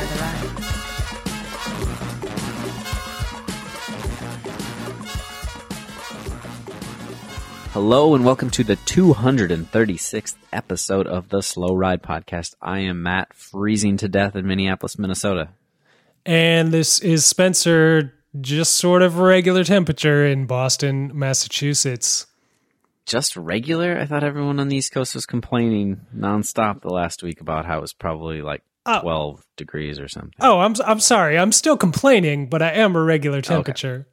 Enjoy the ride. Hello and welcome to the 236th episode of the Slow Ride Podcast. I am Matt, freezing to death in Minneapolis, Minnesota. And this is Spencer, just sort of regular temperature in Boston, Massachusetts. Just regular? I thought everyone on the East Coast was complaining nonstop the last week about how it was probably like Oh. 12 degrees or something. Oh, I'm I'm sorry. I'm still complaining, but I am a regular temperature.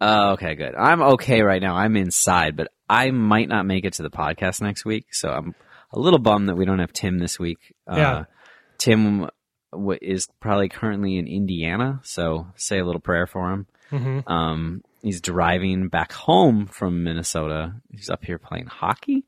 Oh, okay, good. I'm okay right now. I'm inside, but I might not make it to the podcast next week. So I'm a little bummed that we don't have Tim this week. Yeah. Uh, Tim w- is probably currently in Indiana. So say a little prayer for him. hmm Um, he's driving back home from Minnesota. He's up here playing hockey.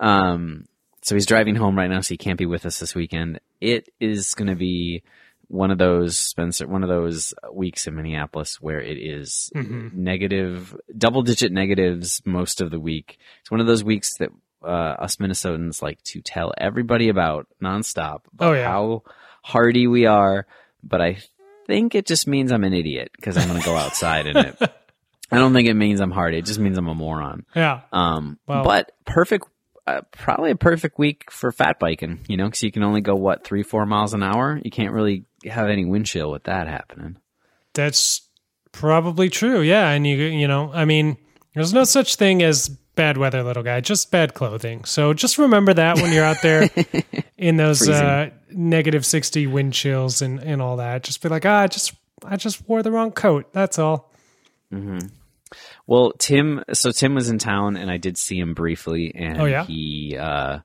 Um, so he's driving home right now, so he can't be with us this weekend. It is going to be one of those Spencer, one of those weeks in Minneapolis where it is Mhm. negative, double digit negatives most of the week. It's one of those weeks that uh, us Minnesotans like to tell everybody about nonstop. About Oh, yeah. how hardy we are. But I think it just means I'm an idiot because I'm going to go outside in it. I don't think it means I'm hardy. It just means I'm a moron. Yeah. Um, Well- but perfect, uh, probably a perfect week for fat biking, you know, because you can only go what three, four miles an hour. You can't really have any wind chill with that happening. That's probably true. Yeah, and you you know, I mean, there's no such thing as bad weather, little guy, just bad clothing. So just remember that when you're out there in those uh, negative 60 wind chills and and all that. Just be like, "Ah, I just I just wore the wrong coat." That's all. Well, Tim, so Tim was in town, and I did see him briefly, and Oh, yeah? he uh,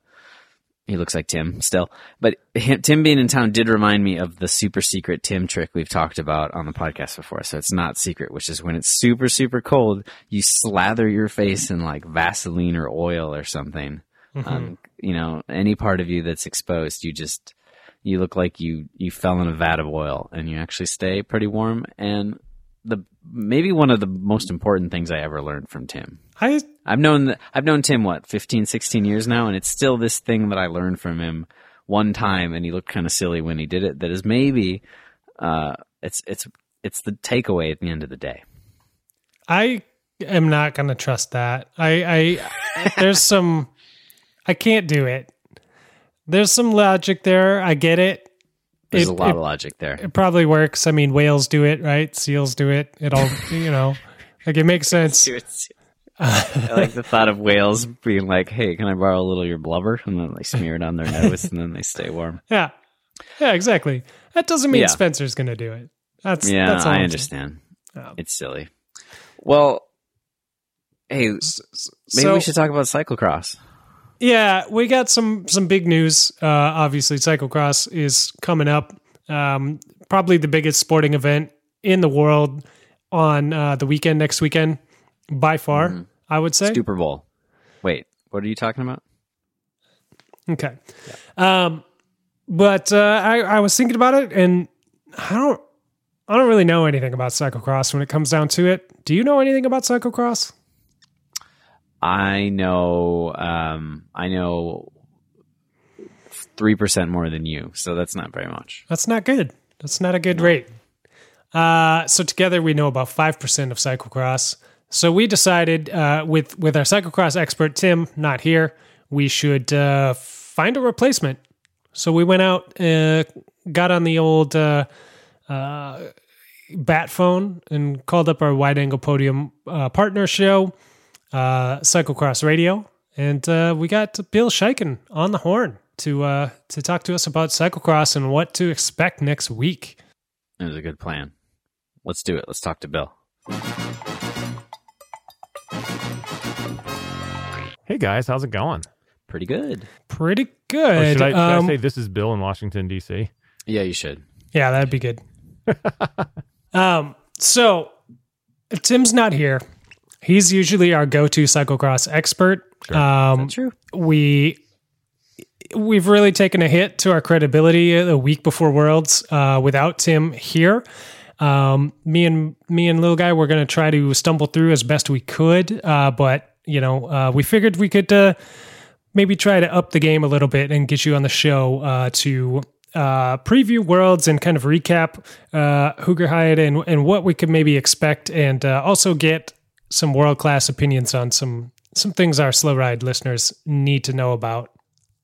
he looks like Tim still. But him, Tim being in town did remind me of the super secret Tim trick we've talked about on the podcast before. So it's not secret, which is when it's super super cold, you slather your face in like Vaseline or oil or something. Um, you know, any part of you that's exposed, you just you look like you you fell in a vat of oil, and you actually stay pretty warm. And the maybe one of the most important things I ever learned from Tim. I I've known I've known Tim what 15 16 years now and it's still this thing that I learned from him one time and he looked kind of silly when he did it that is maybe uh it's it's it's the takeaway at the end of the day. I am not going to trust that. I, I, there's some, I can't do it. There's some logic there. I get it. There's It- a lot it- of logic there. It probably works. I mean, whales do it, right? Seals do it. It all, you know, like it makes sense. I like the thought of whales being like, "Hey, can I borrow a little of your blubber?" and then they smear it on their nose and then they stay warm. Yeah. Yeah, exactly. That doesn't mean Yeah. Spencer's going to do it. That's, Yeah, that's I I'm understand. saying. It's silly. Well, hey, maybe So- we should talk about cyclocross. Yeah, we got some some big news. Uh, obviously, cyclocross is coming up. Um, probably the biggest sporting event in the world on uh, the weekend next weekend, by far. Mm-hmm. I would say. Super Bowl. Wait, what are you talking about? Okay. Um, but uh, I, I was thinking about it, and I don't I don't really know anything about cyclocross when it comes down to it. Do you know anything about cyclocross? I know, um, I know three percent more than you, so that's not very much. That's not good. That's not a good rate. Uh, so together we know about five percent of cyclocross. So we decided uh, with with our cyclocross expert Tim not here, we should uh, find a replacement. So we went out, uh, got on the old uh, uh, bat phone, and called up our wide angle podium uh, partner show, uh, Cyclocross Radio, and uh, we got Bill Schieken on the horn to uh, to talk to us about cyclocross and what to expect next week. It was a good plan. Let's do it. Let's talk to Bill. Hey guys, how's it going? Pretty good. Pretty Or good. should I, should Um, I say this is Bill in Washington D.C.? Yeah, you should. Yeah, that'd be good. um, so Tim's not here. He's usually our go-to cyclocross expert. Um, True. we we've really taken a hit to our credibility a week before Worlds uh, without Tim here. Um, me and me and little guy, we're going to try to stumble through as best we could, uh, but you know, uh, we figured we could uh, maybe try to up the game a little bit and get you on the show uh, to uh, preview Worlds and kind of recap uh, Hoogerheide and and what we could maybe expect, and uh, also get some world class opinions on some some things our slow ride listeners need to know about.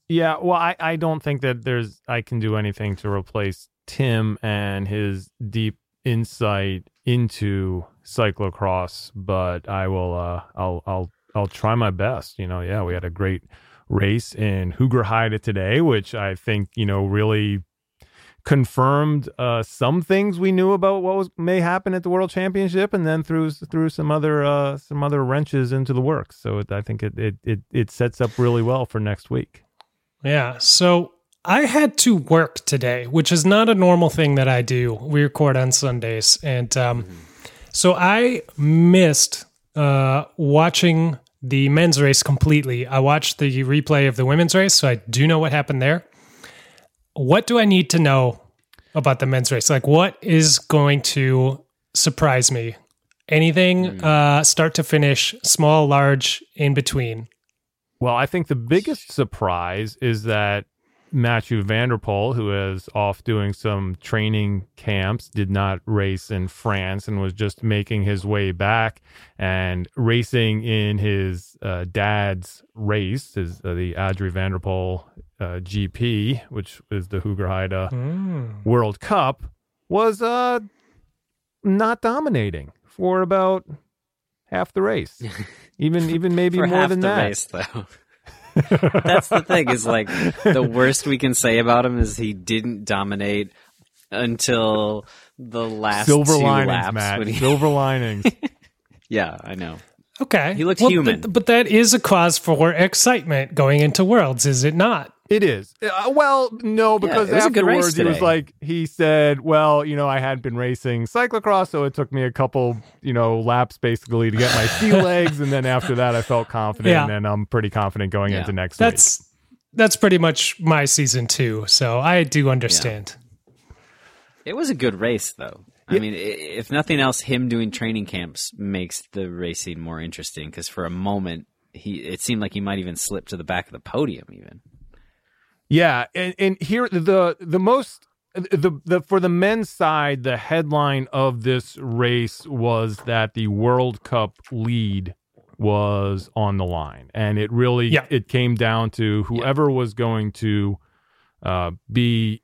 Yeah, well, I, I don't think that there's I can do anything to replace Tim and his deep insight into cyclocross, but I will uh I'll I'll I'll try my best. You know, yeah, we had a great race in Hoogerheide today, which I think, you know, really confirmed uh, some things we knew about what was may happen at the World Championship, and then threw threw some other uh, some other wrenches into the works. So it, I think it, it it it sets up really well for next week. Yeah. So I had to work today, which is not a normal thing that I do. We record on Sundays. And um, so I missed uh, watching the men's race completely. I watched the replay of the women's race, so I do know what happened there. What do I need to know about the men's race? Like, what is going to surprise me? Anything, uh, start to finish, small, large, in between. Well, I think the biggest surprise is that Mathieu van der Poel, who is off doing some training camps, did not race in France and was just making his way back and racing in his uh, dad's race, his, uh, the Adrie van der Poel uh, GP, which is the Hoogerheide Mm. World Cup, was uh, not dominating for about half the race. Even even maybe For more half than the that. race, though. That's the thing. Is like the worst we can say about him is he didn't dominate until the last Silver two linings, laps. Matt. when he- Silver linings. yeah, I know. Okay. He looked Well, human. But, but that is a cause for excitement going into Worlds, is it not? It is. Uh, well, no, because it was a good race afterwards he was like, he said, well, you know, I had been racing cyclocross, so it took me a couple, you know, laps basically to get my sea legs. And then after that, I felt confident, Yeah. and I'm pretty confident going Yeah. into next week. That's that's pretty much my season too. So I do understand. It was a good race, though. I mean, if nothing else, him doing training camps makes the racing more interesting. Because for a moment, he it seemed like he might even slip to the back of the podium. Even Yeah, and, and here the the most the the for the men's side, the headline of this race was that the World Cup lead was on the line, and it really Yeah. it came down to whoever was going to uh, be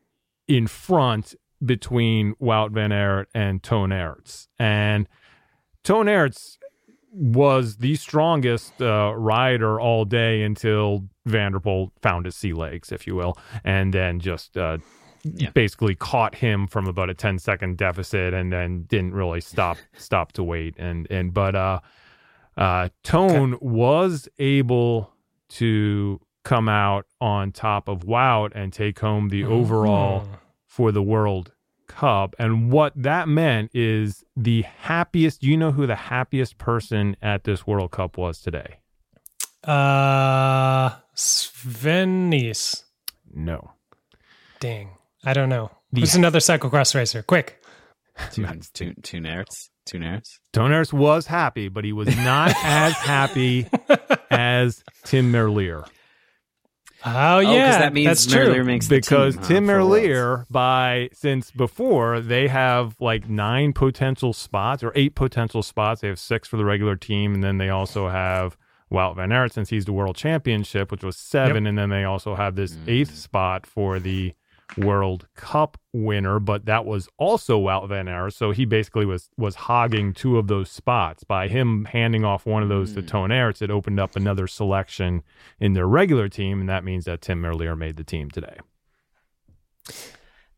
in front between Wout van Aert and Toon Aerts, and Toon Aerts was the strongest uh, rider all day until van der Poel found his sea legs, if you will, and then just uh, Yeah. basically caught him from about a 10 second deficit, and then didn't really stop stop to wait. And and but uh, uh, Toon was able to come out on top of Wout and take home the overall for the World Cup. And what that meant is the happiest, you know who the happiest person at this World Cup was today? Uh, Sven Nys. No. Dang, I don't know. The- Who's another cyclocross racer? Quick. two two two nerds, two nerds. Toon Aerts was happy, but he was not as happy as Tim Merlier. Oh Oh, yeah, that means that's Merlier true. makes the because team, Tim for Worlds. Merlier, by since before they have like nine potential spots or eight potential spots. They have six for the regular team, and then they also have Wout van Aert since he's the World Championship, which was seven, and then they also have this hmm. eighth spot for the World Cup winner, but that was also Wout van Aert. So he basically was was hogging two of those spots by him handing off one of those to hmm. Toon Aerts. It opened up another selection in their regular team, and that means that Tim Merlier made the team today.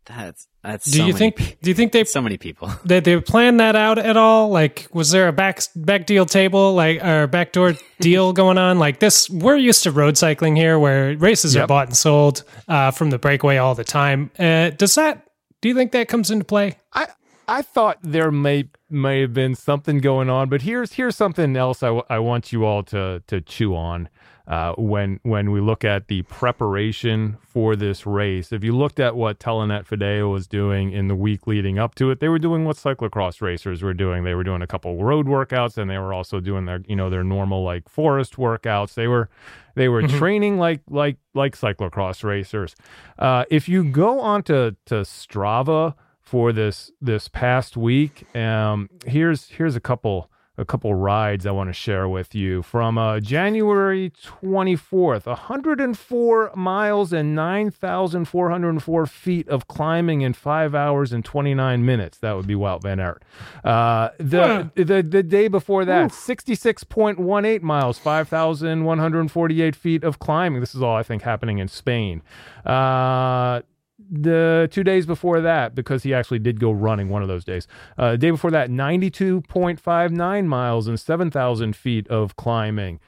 That's that's. Do so you many think? Do you think they so many people? they they planned that out at all? Like, was there a back back deal table, like or backdoor deal going on? Like this, we're used to road cycling here, where races are bought and sold uh, from the breakaway all the time. Uh, does that Do you think that comes into play? I I thought there may may have been something going on, but here's here's something else I, w- I want you all to to chew on uh, when when we look at the preparation for this race. If you looked at what Telenet Fidea was doing in the week leading up to it, they were doing what cyclocross racers were doing. They were doing a couple road workouts, and they were also doing their you know their normal like forest workouts. They were they were Mhm. training like like like cyclocross racers. Uh, if you go onto to Strava for this this past week, um, here's here's a couple a couple rides I want to share with you from uh, January 24th. 104 miles and 9,404 feet of climbing in five hours and 29 minutes. That would be Wout Van Aert. Uh, the, the the day before that, 66.18 miles, 5,148 feet of climbing. This is all I think happening in Spain. Uh, the two days before that, because he actually did go running one of those days. Uh, the day before that, 92.59 miles and 7,000 feet of climbing.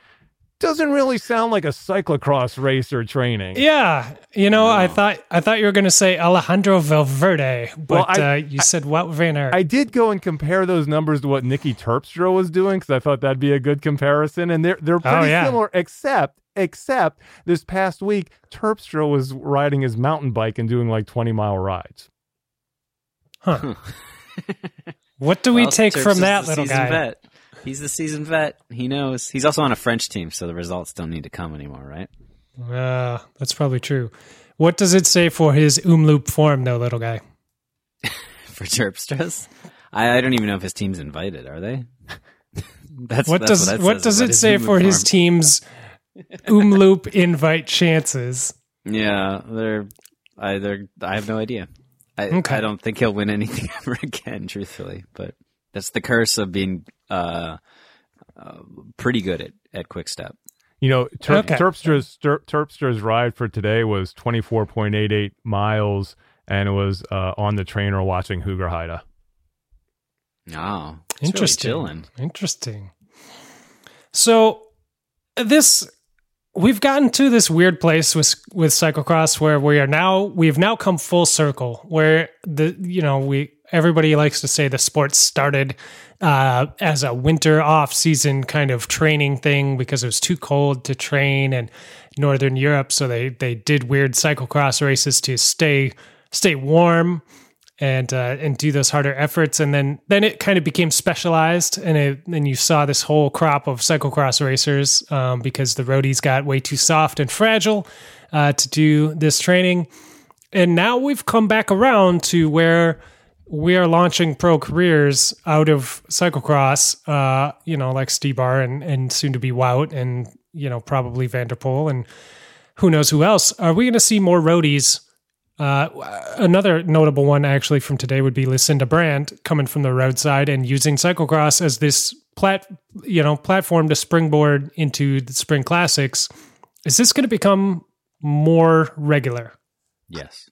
Doesn't really sound like a cyclocross racer training. Yeah, you know, I thought I thought you were going to say Alejandro Valverde, but Well, I- uh, you said Wout Van Aert. I did go and compare those numbers to what Niki Terpstra was doing because I thought that'd be a good comparison, and they're they're pretty Oh, yeah. similar, except except this past week Terpstra was riding his mountain bike and doing like twenty mile rides. huh. What do we Well, take Terps from that little seasoned guy? Vet. He's the seasoned vet. He knows. He's also on a French team, so the results don't need to come anymore, right? Uh, that's probably true. What does it say for his Omloop form, though, little guy? For Terpstras, I, I don't even know if his team's invited. Are they? that's What that's does that what does it say for his form. team's Omloop invite chances? Yeah, they're I they're I have no idea. I Okay. I don't think he'll win anything ever again, truthfully. But that's the curse of being uh, uh pretty good at at quick step. You know, Terp- Okay. Terpstra's Ter- Terpstra's ride for today was twenty four point eight eight miles, and it was uh, on the trainer watching Hoogerheide. Oh, it's really Interesting. Interesting. So this we've gotten to this weird place with with cyclocross where we are now we've now come full circle where the you know we everybody likes to say the sport started uh, as a winter off season kind of training thing because it was too cold to train in northern Europe. So they they did weird cyclocross races to stay stay warm and uh, and do those harder efforts, and then then it kind of became specialized, and then you saw this whole crop of cyclocross racers um, because the roadies got way too soft and fragile uh, to do this training, and now we've come back around to where we are launching pro careers out of cyclocross, uh, you know, like Stybar and and soon to be Wout, and you know probably van der Poel and who knows who else. Are we going to see more roadies? Uh, another notable one actually from today would be Lucinda Brand coming from the roadside and using cyclocross as this plat, you know, platform to springboard into the spring classics. Is this going to become more regular? Yes.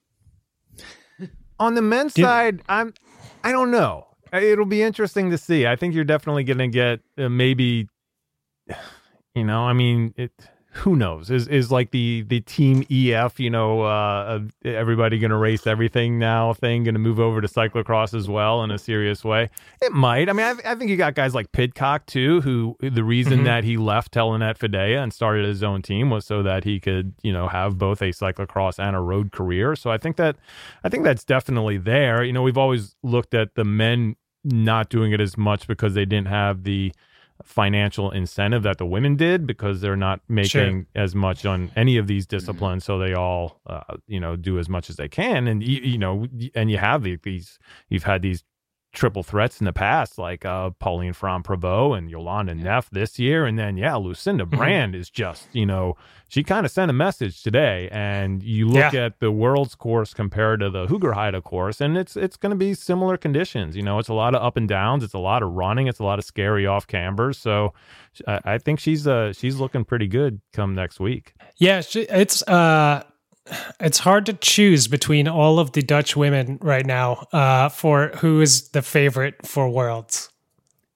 On the men's Yeah. side, I'm I don't know. It'll be interesting to see. I think you're definitely going to get uh, maybe you know, I mean, it who knows? Is is like the the team EF, you know, uh uh, everybody going to race everything now thing going to move over to cyclocross as well in a serious way? It might. I mean, I, I think you got guys like Pidcock too, who the reason Mhm. that he left Telenet Fidea and started his own team was so that he could, you know, have both a cyclocross and a road career. So I think that I think that's definitely there. You know, we've always looked at the men not doing it as much because they didn't have the financial incentive that the women did because they're not making as much on any of these disciplines so they all uh, you know do as much as they can. And you, you know and you have these you've had these triple threats in the past like uh Pauline Ferrand-Prévot and Jolanda Neff this year. And then yeah Lucinda Mm-hmm. Brand is just you know she kind of sent a message today. And you look Yeah. at the world's course compared to the Hoogerheide course and it's it's going to be similar conditions. You know it's a lot of up and downs it's a lot of running it's a lot of scary off cambers. So I, I think she's uh she's looking pretty good come next week. Yeah, sh- it's uh, it's hard to choose between all of the Dutch women right now uh, for who is the favorite for Worlds.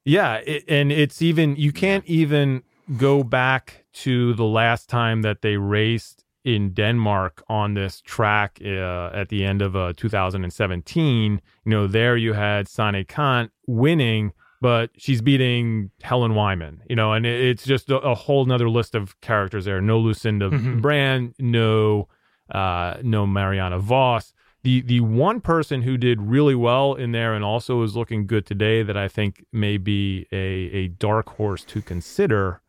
Yeah, it, and it's even you can't even go back to the last time that they raced in Denmark on this track uh, at the end of uh, 2017. You know, there you had Sanne Cant winning, but she's beating Helen Wyman. You know, and it, it's just a, a whole nother list of characters there. No Lucinda Mhm. Brand, no uh, no Marianne Vos. The the one person who did really well in there and also is looking good today that I think may be a, a dark horse to consider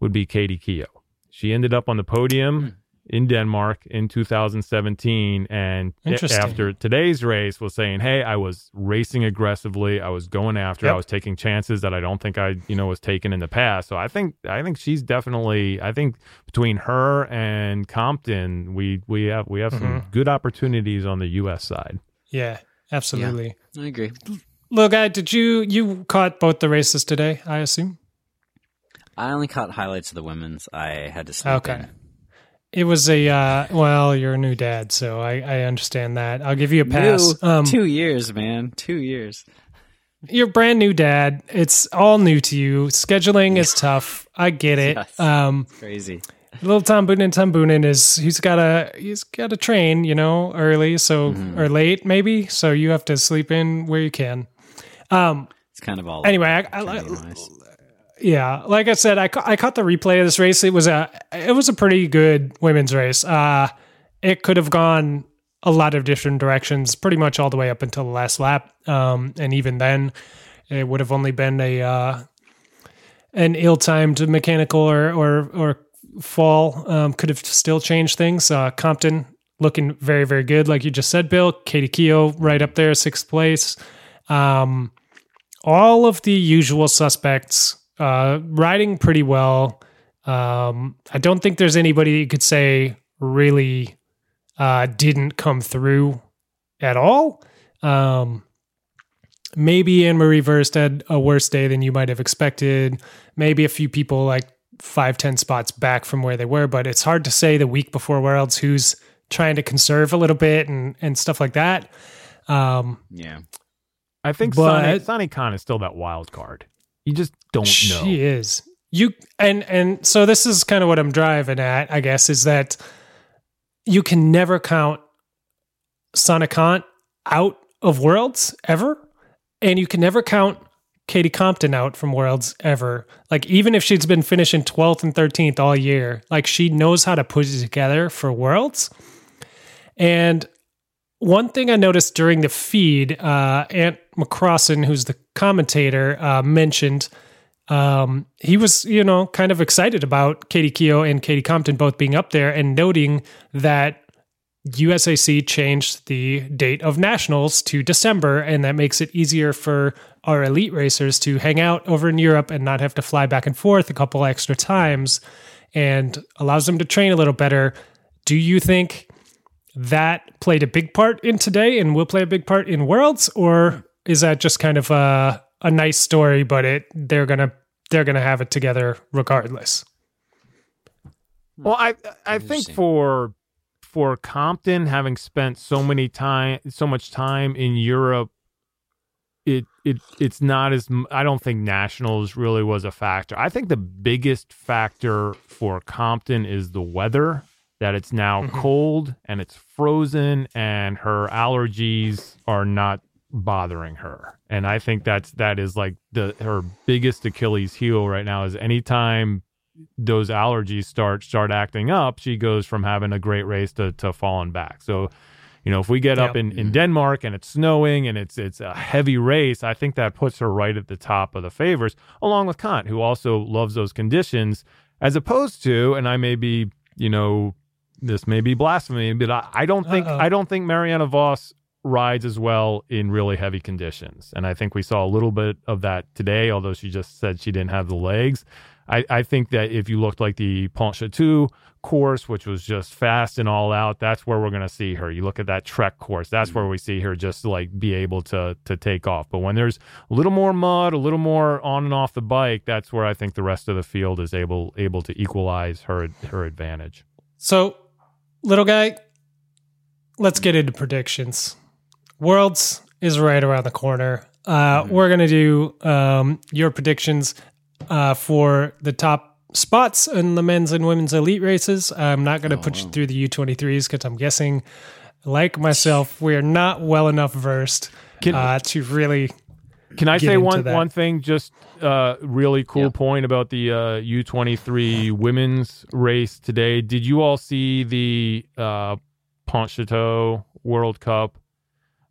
would be Katie Keough. She ended up on the podium in Denmark in 2017 and after today's race was saying, "Hey, I was racing aggressively. I was going after. I was taking chances that I don't think I, you know, was taken in the past." So I think I think she's definitely I think between her and Compton, we we have we have some Mm-hmm. good opportunities on the US side. Yeah, absolutely. I agree. Look, guy, did you you caught both the races today? I assume. I only caught highlights of the women's. I had to sleep Okay. in. It was a uh, well, you're a new dad, so I, I understand that. I'll give you a pass. New- Um, two years, man. Two years. you're a brand new dad. It's all new to you. Scheduling is tough. I get it. Yes. Um, Crazy. little Tom Boonen, Tom Boonen is he's got a he's got a train, you know, early so Mm-hmm. or late maybe. So you have to sleep in where you can. Um, It's kind of all. anyway, I, I, training-wise. Yeah, like I said, I, ca- I caught the replay of this race. It was a it was a pretty good women's race. Uh, it could have gone a lot of different directions, pretty much all the way up until the last lap. Um, and even then, it would have only been a uh, an ill timed mechanical or or or fall um, could have still changed things. Uh, Compton looking very very good, like you just said, Bill. Katie Keough right up there, sixth place. Um, all of the usual suspects uh, riding pretty well. Um, I don't think there's anybody you could say really uh, didn't come through at all. Um, maybe Annemarie Worst had a worse day than you might have expected. Maybe a few people like five, ten spots back from where they were, but it's hard to say the week before Worlds who's trying to conserve a little bit and, and stuff like that. Um, Yeah. I think But- Sanne, Sanne Cant is still that wild card. You just don't know. She is. You and and so this is kind of what I'm driving at, I guess, is that you can never count Sanne Cant out of Worlds ever, and you can never count Katie Compton out from Worlds ever. Like even if she's been finishing 12th and 13th all year, like she knows how to put it together for Worlds. And one thing I noticed during the feed, uh, Ant McCrossan, who's the commentator, uh, mentioned um, he was, you know, kind of excited about Katie Keough and Katie Compton both being up there and noting that USAC changed the date of nationals to December, and that makes it easier for our elite racers to hang out over in Europe and not have to fly back and forth a couple extra times and allows them to train a little better. Do you think that played a big part in today and will play a big part in Worlds, or is that just kind of a a nice story, but it they're gonna they're gonna have it together regardless? Well, I I think for for Compton having spent so many time so much time in Europe, it it it's not as I don't think nationals really was a factor. I think the biggest factor for Compton is the weather. That it's now Mhm. cold and it's frozen, and her allergies are not bothering her. And I think that's that is like the her biggest Achilles heel right now is anytime those allergies start start acting up, she goes from having a great race to, to falling back. So, you know, if we get up in, in mm-hmm. Denmark and it's snowing and it's it's a heavy race, I think that puts her right at the top of the favors, along with Cant, who also loves those conditions, as opposed to, and I may be, you know, this may be blasphemy, but I, I don't think Uh-oh. I don't think Marianne Vos rides as well in really heavy conditions. And I think we saw a little bit of that today, although she just said she didn't have the legs. I, I think that if you looked like the Pontchateau course, which was just fast and all out, that's where we're going to see her. You look at that Trek course, that's where mm-hmm. we see her just like be able to to take off. But when there's a little more mud, a little more on and off the bike, that's where I think the rest of the field is able able to equalize her her advantage. So, little guy, let's get into predictions. Worlds is right around the corner. Uh, We're gonna do um, your predictions uh, for the top spots in the men's and women's elite races. I'm not going to put you through the U23s because I'm guessing, like myself, we're not well enough versed Can- uh, to really. Can I say one that. one thing? Just uh, really cool Yeah. point about the uh, U twenty three women's race today. Did you all see the uh, Pontchateau World Cup,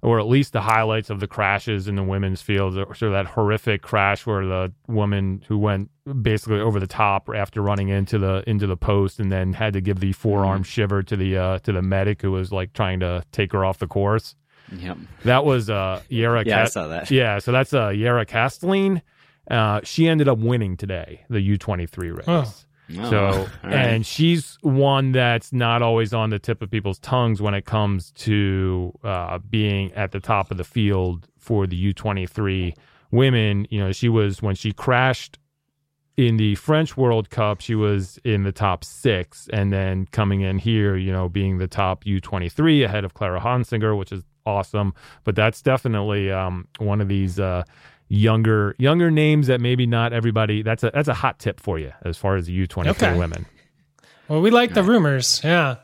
or at least the highlights of the crashes in the women's field? So that horrific crash where the woman who went basically over the top after running into the into the post and then had to give the forearm shiver to the uh, to the medic who was like trying to take her off the course. Yep. That was uh, Yara. Yeah, I saw that. yeah, so that's uh, Yara Kastelijn. Uh, she ended up winning today the U23 race. Oh. Oh, So, right. and she's one that's not always on the tip of people's tongues when it comes to uh, being at the top of the field for the U23 women. You know, she was when she crashed in the French World Cup, she was in the top six, and then coming in here, you know, being the top U23 ahead of Clara Honsinger, which is awesome. But that's definitely um, one of these uh, younger younger names that maybe not everybody. That's a that's a hot tip for you as far as the U23 women. Well, we like the rumors. Yeah.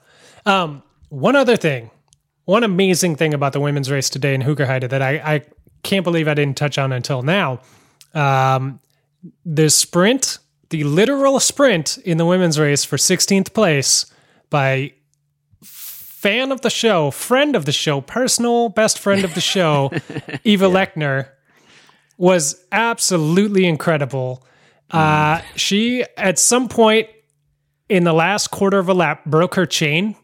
Um, one other thing, one amazing thing about the women's race today in Hoogerheide that I, I can't believe I didn't touch on until now. Um, the sprint, the literal sprint in the women's race for 16th place by fan of the show, friend of the show, personal best friend of the show, Eva Lechner, was absolutely incredible. Uh, she, at some point in the last quarter of a lap, broke her chain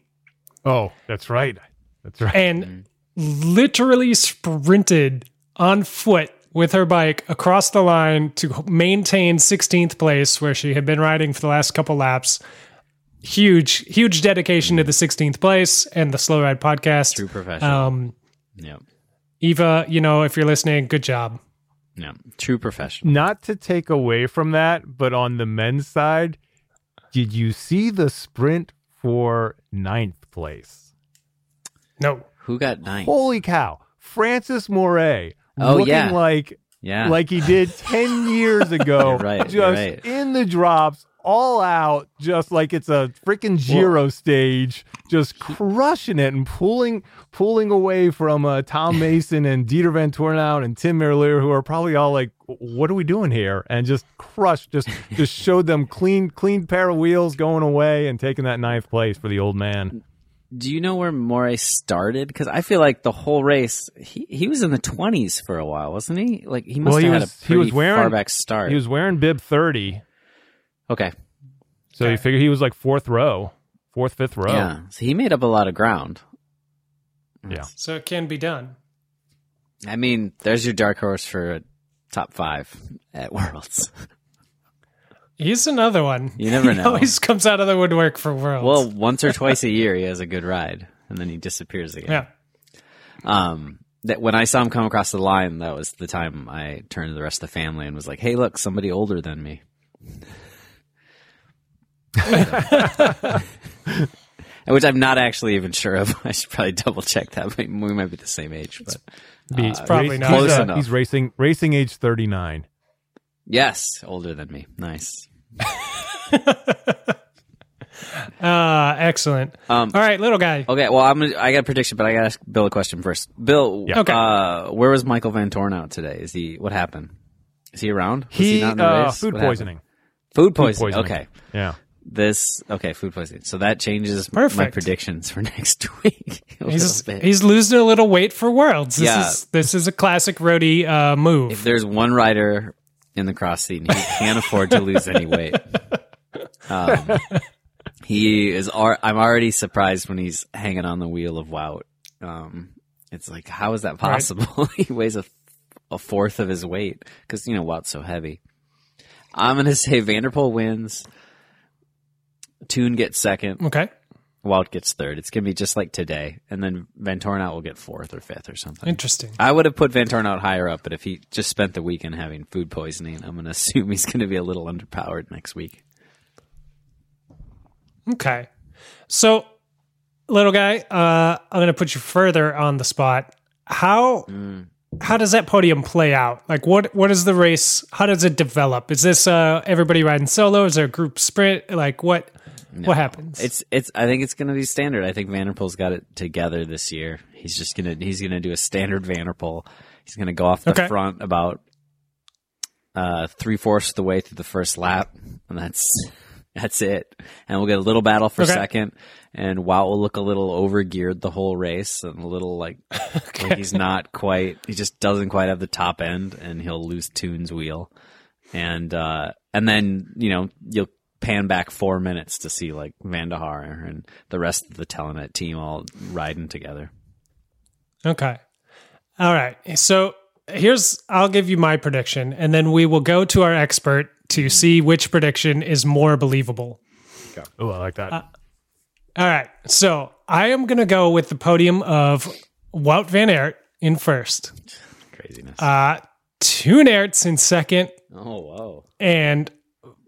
Oh, that's right. That's right. and literally sprinted on foot with her bike across the line to maintain 16th place where she had been riding for the last couple laps. Huge, huge dedication to the 16th place and the Slow Ride podcast. True professional. Um, Yep. Eva, you know, if you're listening, good job. Yeah. True professional. Not to take away from that, but on the men's side, did you see the sprint for ninth place? No. Who got ninth? Holy cow. Francis Mourey. Oh, looking yeah. like yeah. like he did 10 years ago. Right, Just right. in the drops, all out, just like it's a freaking Giro stage, just crushing it and pulling pulling away from uh, Tom Meeusen and Dieter Vanthourenhout and Tim Merlier, who are probably all like, what are we doing here? And just crushed, just just showed them clean, clean pair of wheels going away and taking that ninth place for the old man. Do you know where Mourey started? Because I feel like the whole race, he, he was in the twenties for a while, wasn't he? Like he must Well, he have had was- a he pretty was wearing- far back start. He was wearing bib 30, okay, so you Okay. figure he was like fourth row, fourth, fifth row. yeah. So he made up a lot of ground. Yeah. So it can be done. I mean, there's your dark horse for a top five at Worlds. He's another one. You never know. he know. always comes out of the woodwork for worlds. well, once or twice a year, he has a good ride, and then he disappears again. yeah. Um, that when I saw him come across the line, that was the time I turned to the rest of the family and was like, "Hey, look, somebody older than me." Which I'm not actually even sure of. I should probably double check that. We we might be the same age, but Be- Uh, probably race- not. He's, uh, enough. he's racing racing age 39. yes, older than me. Nice. Uh, excellent. Um, All right, little guy. Okay, well, I'm gonna, I got a prediction, but I got to ask Bill a question first. Bill, Yeah. Okay. uh, where was Michael Vanthourenhout today? Is he? What happened? Is he around? Was He, not in the uh, race? food What happened? poisoning. Food poisoning. poisoning. Okay. Yeah. This okay, food poisoning. So that changes my predictions for next week. He's he's losing a little weight for worlds. This Yeah. is this is a classic roadie uh, move. if there's one rider in the cross seat he can't afford to lose any weight, um, he is. I'm already surprised when he's hanging on the wheel of Wout. Um, it's like, how is that possible? he weighs a, a fourth of his weight because you know Wout's so heavy. I'm gonna say van der Poel wins. Toon gets second. okay. Wout gets third. It's gonna be just like today, and then Vanthourenhout will get fourth or fifth or something. Interesting. I would have put Vanthourenhout higher up, but if he just spent the weekend having food poisoning, I'm gonna assume he's gonna be a little underpowered next week. Okay. So, little guy, uh, I'm going to put you further on the spot. How how does that podium play out? Like what what is the race? How does it develop? Is this uh everybody riding solo? Is there a group sprint? Like what what happens? It's it's. I think it's going to be standard. I think van der Poel's got it together this year. He's just gonna he's gonna do a standard van der Poel. He's gonna go off the Okay. front about uh, three fourths of the way through the first lap, and that's that's it. And we'll get a little battle for Okay. second, and Wout will look a little overgeared the whole race, and a little like like he's not quite. He just doesn't quite have the top end, and he'll lose Toon's wheel, and uh, and then you know you'll pan back four minutes to see like Vandahar and the rest of the Telenet team all riding together. Okay. All right. So here's I'll give you my prediction and then we will go to our expert to see which prediction is more believable. Oh, I like that. All right. So I am going to go with the podium of Wout van Aert in first, Craziness. uh, Toon Aerts in second, oh whoa. and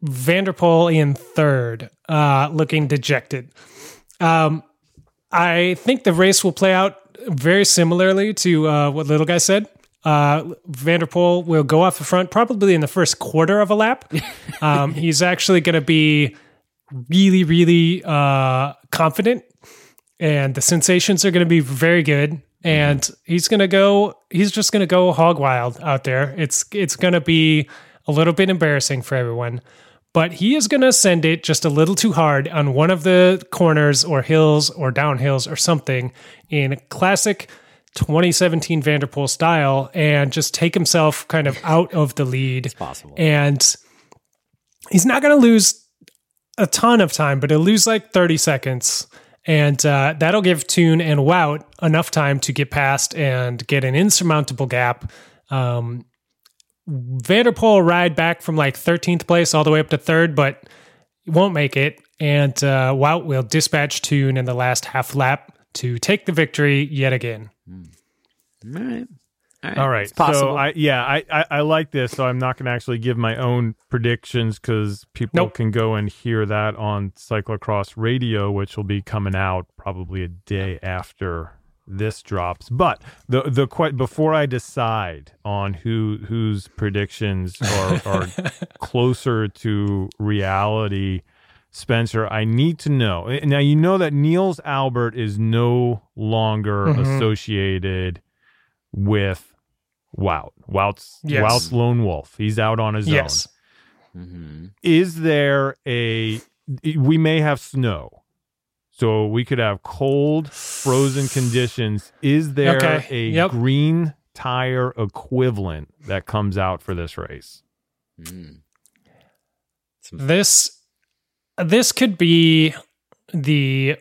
van der Poel in third, uh, looking dejected. Um, I think the race will play out very similarly to uh, what Little Guy said. Uh, van der Poel will go off the front probably in the first quarter of a lap. Um, he's actually going to be really, really uh, confident, and the sensations are going to be very good. And he's going to go. He's just going to go hog wild out there. It's it's going to be a little bit embarrassing for everyone, but he is going to send it just a little too hard on one of the corners or hills or downhills or something in classic 2017 van der Poel style and just take himself kind of out of the lead. It's possible. And he's not going to lose a ton of time, but he'll lose like 30 seconds. And uh, that'll give Toon and Wout enough time to get past and get an insurmountable gap. Um, van der Poel will ride back from like 13th place all the way up to third, but won't make it. And uh, Wout will dispatch Toon in the last half lap to take the victory yet again. All right. All right. All right. So I yeah, I, I I like this. So I'm not going to actually give my own predictions because people Nope. can go and hear that on Cyclocross Radio, which will be coming out probably a day after this drops. But the the quite before I decide on who whose predictions are, are closer to reality. Spencer, I need to know. Now you know that Niels Albert is no longer Mhm. associated with Wout. Wout's Yes. Wout's lone wolf. He's out on his Yes. own. Mhm. Is there a we may have snow. So we could have cold, frozen conditions. Is there Okay. a Yep. green tire equivalent that comes out for this race? Mm. This this could be the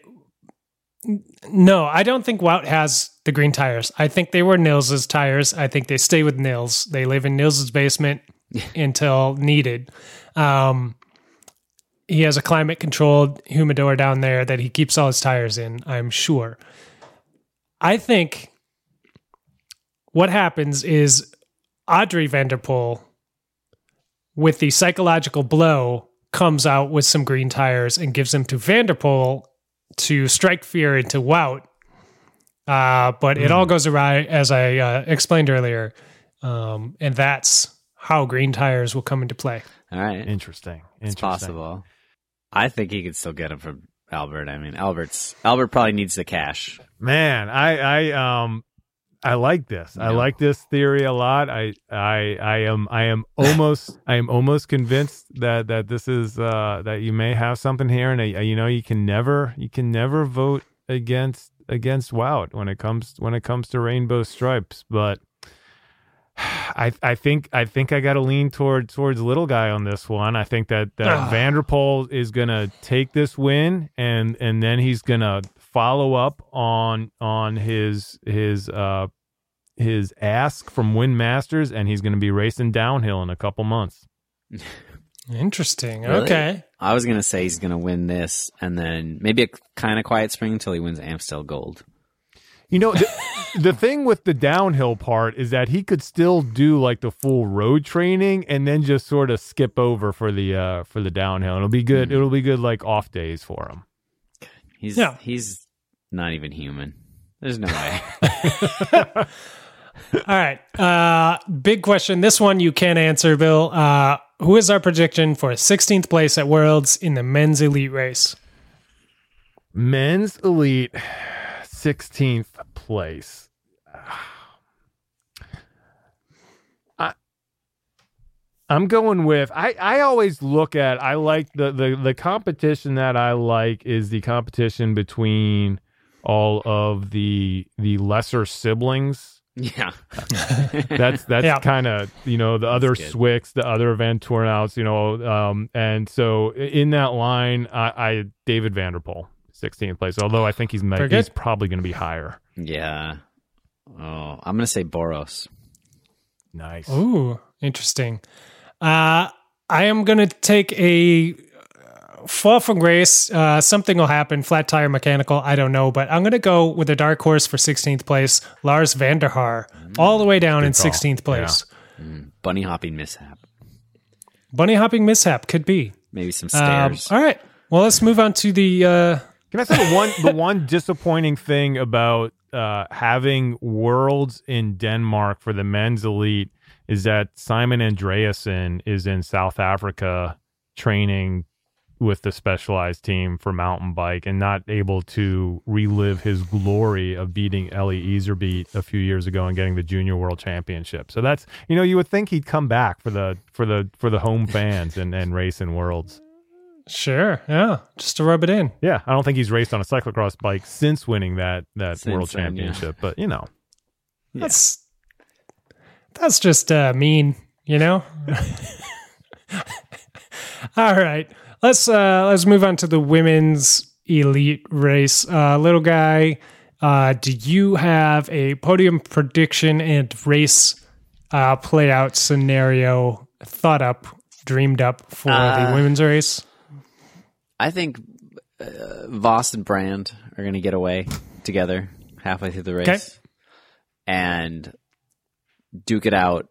no, I don't think Wout has the green tires. I think they were Niels's tires. I think they stay with Niels. They live in Niels's basement until needed. Um, he has a climate controlled humidor down there that he keeps all his tires in, I'm sure. I think what happens is Adrie van der Poel with the psychological blow comes out with some green tires and gives them to van der Poel to strike fear into Wout. Uh, but it all goes awry, as I uh, explained earlier. Um, and that's how green tires will come into play. All right. Interesting. Interesting. It's possible. I think he could still get him from Albert. I mean, Albert's Albert probably needs the cash. Man, I I um I like this. I like this theory a lot. I I I am I am almost I am almost convinced that that this is uh that you may have something here and uh, you know you can never you can never vote against against Wout when it comes when it comes to rainbow stripes, but I I think I think I got to lean toward towards little guy on this one. I think that that Ah. van der Poel is gonna take this win and and then he's gonna follow up on on his his uh his ask from Win Masters and he's gonna be racing downhill in a couple months. Interesting. Really? Okay. I was gonna say he's gonna win this, and then maybe a kind of quiet spring until he wins Amstel Gold. You know, the, the thing with the downhill part is that he could still do like the full road training and then just sort of skip over for the uh for the downhill. It'll be good. It'll be good like off days for him. He's Yeah. he's not even human. There's no way. All right. Uh, big question. This one you can answer, Bill. Uh, who is our prediction for 16th place at Worlds in the men's elite race? Men's elite, sixteenth place. I, I'm going with. I I always look at. I like the the the competition that I like is the competition between all of the the lesser siblings Yeah. that's that's Yeah. kind of you know the other good. Sweecks, the other Vanthourenhouts, you know, um, and so in that line, I, I David van der Poel, 16th place. Although I think he's ma- he's probably going to be higher. Yeah. Oh, I'm gonna say Boros. Nice. Ooh, interesting. Uh, I am going to take a uh, fall from grace. Uh, something will happen. Flat tire mechanical. I don't know, but I'm going to go with a dark horse for 16th place. Lars van der Haar, all the way down in call. 16th place. Bunny hopping mishap. Bunny hopping mishap could be. Maybe some Um, stairs. all right. Well, let's move on to the. Uh, Can I say the one the one disappointing thing about uh, having worlds in Denmark for the men's elite is that Simon Andreassen is in South Africa training with the specialized team for mountain bike and not able to relive his glory of beating Eli Iserbyt a few years ago and getting the junior world championship. So that's you know you would think he'd come back for the for the for the home fans and and race in worlds. Sure. Yeah. Just to rub it in. Yeah, I don't think he's raced on a cyclocross bike since winning that that Since world then, yeah. championship. But you know, That's that's just uh, mean, you know. All right, let's uh, let's move on to the women's elite race. Uh, little guy, uh, do you have a podium prediction and race uh, play out scenario thought up, dreamed up for the Uh, women's race? I think uh, Vos and Brand are going to get away together halfway through the race Okay. and duke it out.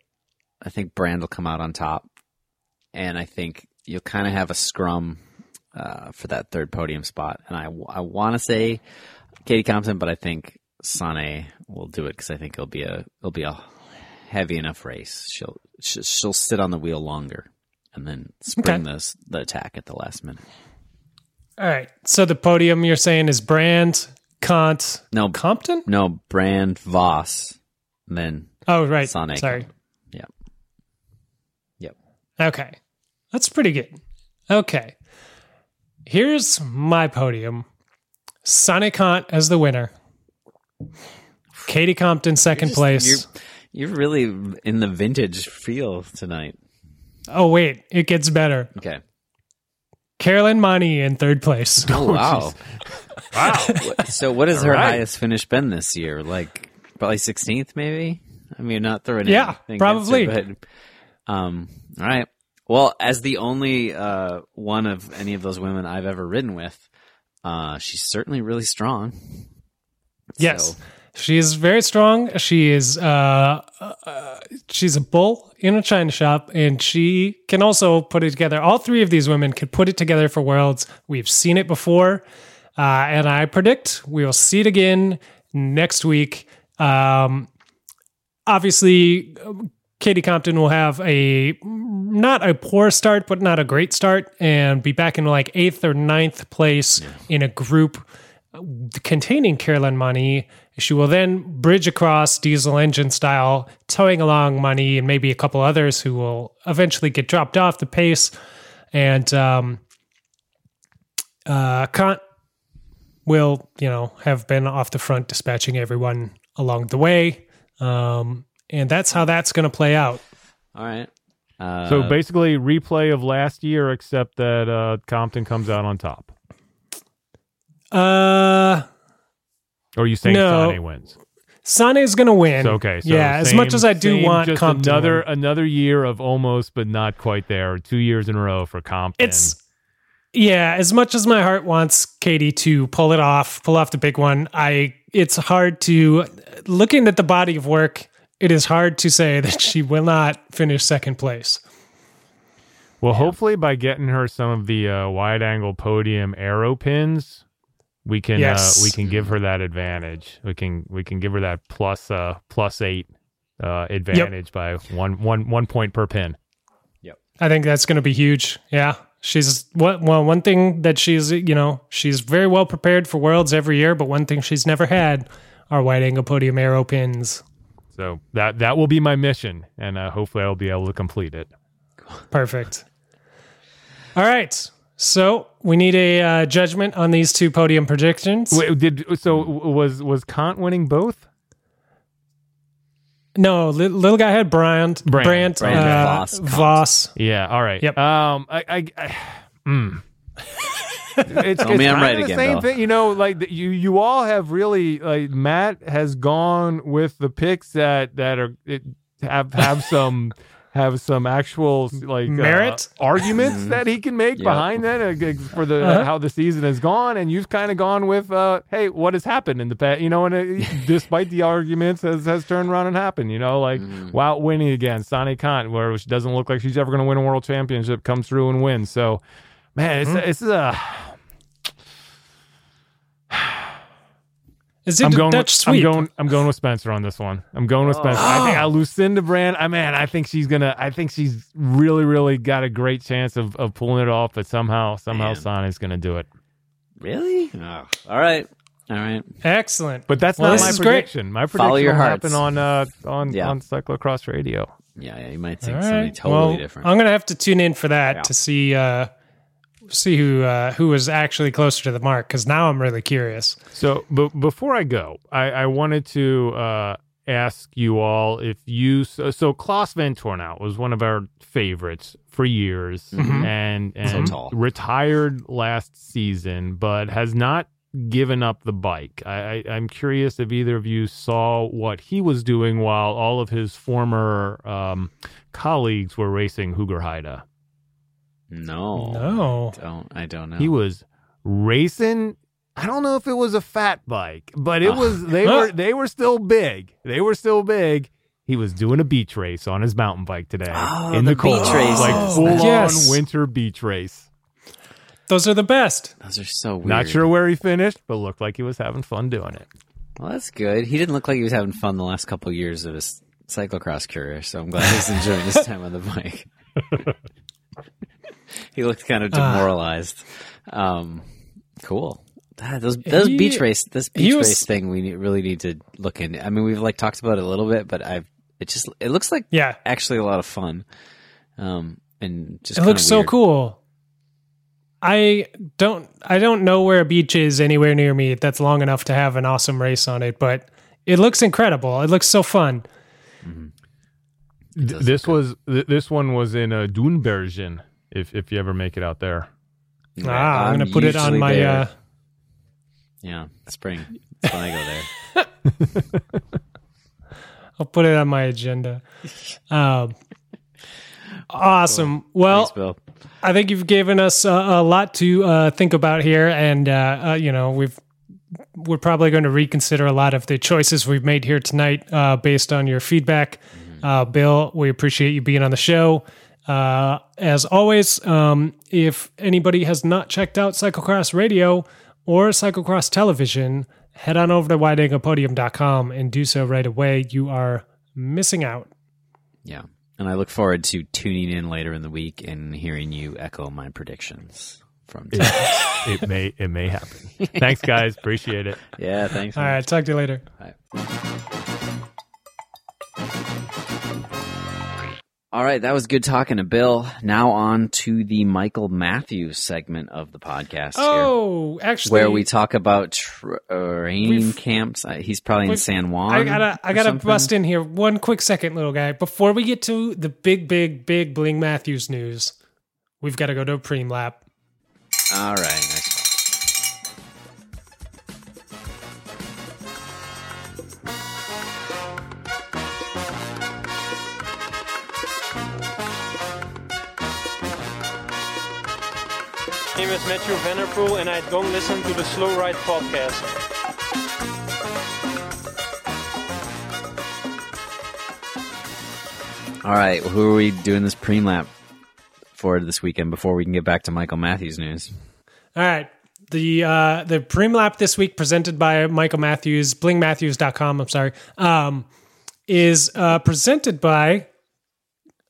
I think Brand will come out on top, and I think you'll kind of have a scrum uh, for that third podium spot. And I, I want to say Katie Compton, but I think Sanne will do it because I think it'll be a it'll be a heavy enough race. She'll she'll, sit on the wheel longer and then spring Okay. the the attack at the last minute. All right, so the podium you're saying is Brand, Cant, No, Compton. No, Brand Vos. And then Oh, right. Sanne. Sorry. Yeah. Yep. Okay. That's pretty good. Okay. Here's my podium. Sanne Cant as the winner. Katie Compton second Just- place. You're, you're really in the vintage feel tonight. Oh wait, it gets better. Okay. Caroline Mani in third place. Oh, wow. wow, so what has her right. highest finish been this year? Like probably 16th maybe? I mean, not throwing Yeah, anything probably. her, but, um, all right. Well, as the only uh, one of any of those women I've ever ridden with, uh, she's certainly really strong. Yes. So- She is very strong. She is uh, uh she's a bull in a china shop and she can also put it together. All three of these women can put it together for worlds. We've seen it before. Uh, and I predict we will see it again next week. Um, obviously Katie Compton will have a not a poor start, but not a great start, and be back in like eighth or ninth place in a group containing Caroline Mani. She will then bridge across diesel engine style, towing along Mani and maybe a couple others who will eventually get dropped off the pace. And um, uh, Cant will, you know, have been off the front dispatching everyone along the way. Um, and that's how that's going to play out. All right. Uh, so basically replay of last year, except that uh, Compton comes out on top. Uh, Or are you saying No. Sanne wins? Sanne is going to win. So, okay, so yeah, as much as I do same, want just Compton to another another year of almost but not quite there. Two years in a row for Compton. It's yeah, as much as my heart wants Katie to pull it off, pull off the big one, I it's hard to looking at the body of work, it is hard to say that she will not finish second place. Well, hopefully by getting her some of the uh, wide angle podium arrow pins, we can Yes. uh, we can give her that advantage. We can we can give her that plus uh plus eight uh, advantage by one one one point per pin. Yep, I think that's going to be huge. Yeah. She's what well one thing that she's you know she's very well prepared for worlds every year, but one thing she's never had are wide angle podium arrow pins. So that that will be my mission, and uh, hopefully I'll be able to complete it. Perfect. All right, so we need a uh, judgment on these two podium predictions. Wait, did so was was Cant winning both? No, li- little guy had Brand, Brand. Brand, Brand, uh, Vos, Vos. Yeah. All right. Yep. Um. I. I. I mm. it's, Tell me it's I'm kinda right the again, Same Bill. thing, you know. Like the- you, you all have really like Matt has gone with the picks that that are it, have have some have some actual like uh, Merit? arguments that he can make Yep. behind that uh, for the Uh-huh. how the season has gone, and you've kind of gone with uh, hey, what has happened in the past? You know, and uh, despite the arguments, has has turned around and happened. You know, like Wout winning again, Sanne Cant, where she doesn't look like she's ever going to win a world championship, comes through and wins. So, man, it's it's a. Is it I'm going. Dutch With, sweep? I'm going. I'm going with Spencer on this one. I'm going with Spencer. I think uh, Lucinda Brand. I man, I think she's gonna. I think she's really, really got a great chance of, of pulling it off. But somehow, somehow, Man. Sanne's gonna do it. Really? Oh, all right. All right. Excellent. But that's Well, not my is great. prediction. My prediction Follow your will hearts. happen on uh on Yeah. on cyclocross radio. Yeah, yeah, you might think All something right. totally well, different. I'm gonna have to tune in for that Yeah. to see uh, see who uh, who was actually closer to the mark because now I'm really curious. So, but before I go, I, I wanted to uh, ask you all if you so, so Klaas Vantornout was one of our favorites for years Mhm. and and tall. retired last season, but has not given up the bike. I, I, I'm curious if either of you saw what he was doing while all of his former um, colleagues were racing Hoogerheide. No, No, don't I don't know. He was racing. I don't know if it was a fat bike, but it was. They were they were still big. They were still big. He was doing a beach race on his mountain bike today Oh, in the the, cold, beach races. like full Yes. on winter beach race. those are the best. Those are so weird. Not sure where he finished, but looked like he was having fun doing it. Well, that's good. He didn't look like he was having fun the last couple of years of his cyclocross career, so I'm glad he's enjoying his time on the bike. he looked kind of Ah. demoralized. Um, cool. Ah, those those He- beach race, this beach was- race thing, we need, really need to look in. I mean, we've like talked about it a little bit, but I've it just it looks like Yeah, actually a lot of fun. Um, and just it looks kinda so cool. I don't I don't know where a beach is anywhere near me that's long enough to have an awesome race on it, but it looks incredible. It looks so fun. Th- does this was th- this one was in uh, Doenbergen. If if you ever make it out there, Yeah, ah, I'm, gonna put it on my uh, yeah spring. That's when I go there. I'll put it on my agenda. Um, awesome. Well, Thanks, Bill. I think you've given us a, a lot to uh, think about here, and uh, uh, you know we've we're probably going to reconsider a lot of the choices we've made here tonight uh, based on your feedback. Uh, Bill, we appreciate you being on the show. Uh, as always, um, if anybody has not checked out Cyclocross Radio or Cyclocross Television, head on over to wideanglepodium.com and do so right away. You are missing out. Yeah. And I look forward to tuning in later in the week and hearing you echo my predictions from it, it may it may happen. Thanks, guys. Appreciate it. Yeah, thanks. All man. right, talk to you later. All right, that was good talking to Bill. Now on to the Michael Matthews segment of the podcast here, Oh, actually, where we talk about train We've- camps. Uh, He's probably in San Juan. I gotta, I gotta something. bust in here one quick second, little guy. Before we get to the big, big, big Bling Matthews news, we've got to go to a preem lap. All right, name is Mathieu van der Poel, and I don't listen to the Slow Ride podcast. All right, who are we doing this preem lap for this weekend before we can get back to Michael Matthews news? All right. The uh, the preem lap this week presented by Michael Matthews, blingmatthews.com, I'm sorry. Um, is uh, presented by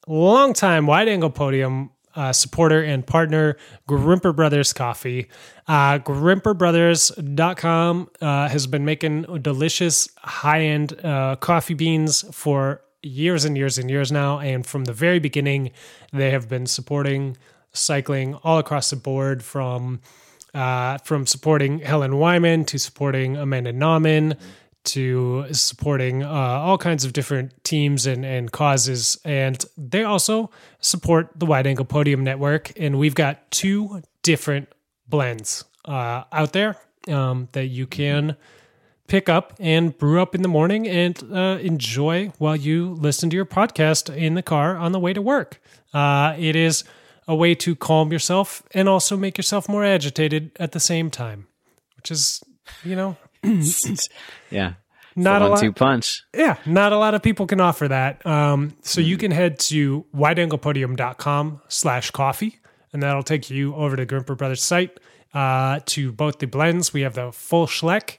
longtime wide angle podium uh, supporter and partner Grimpeur Brothers Coffee. Uh, GrimperBrothers.com uh, has been making delicious high end uh, coffee beans for years and years and years now. And from the very beginning, they have been supporting cycling all across the board from uh, from supporting Helen Wyman to supporting Amanda Nauman to supporting uh, all kinds of different teams and, and causes. And they also support the Wide Angle Podium Network. And we've got two different blends uh, out there um, that you can pick up and brew up in the morning and uh, enjoy while you listen to your podcast in the car on the way to work. Uh, it is a way to calm yourself and also make yourself more agitated at the same time, which is, you know, Yeah. not a lot. two punch. Yeah, not a lot of people can offer that. Um, so you can head to wideanglepodium.com slash coffee, and that'll take you over to Grimpeur Brothers site uh, to both the blends. We have the full Schleck,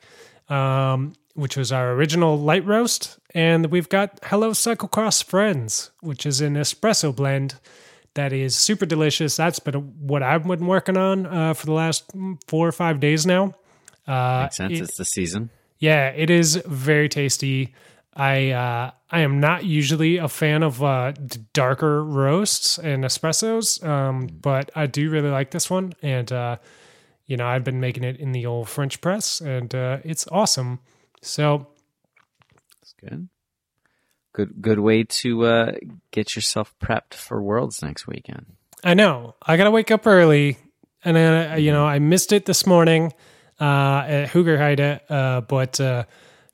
um, which was our original light roast, and we've got Hello Cyclocross Friends, which is an espresso blend that is super delicious. That's been what I've been working on uh, for the last mm, four or five days now. Uh, Makes sense. it- it's the season. yeah, it is very tasty. I uh, I am not usually a fan of uh, darker roasts and espressos, um, but I do really like this one, and uh, you know I've been making it in the old French press, and uh, it's awesome. So It's good. Good good way to uh, get yourself prepped for Worlds next weekend. I know I gotta wake up early, and then uh, you know I missed it this morning uh, at Hoogerheide, uh, but uh,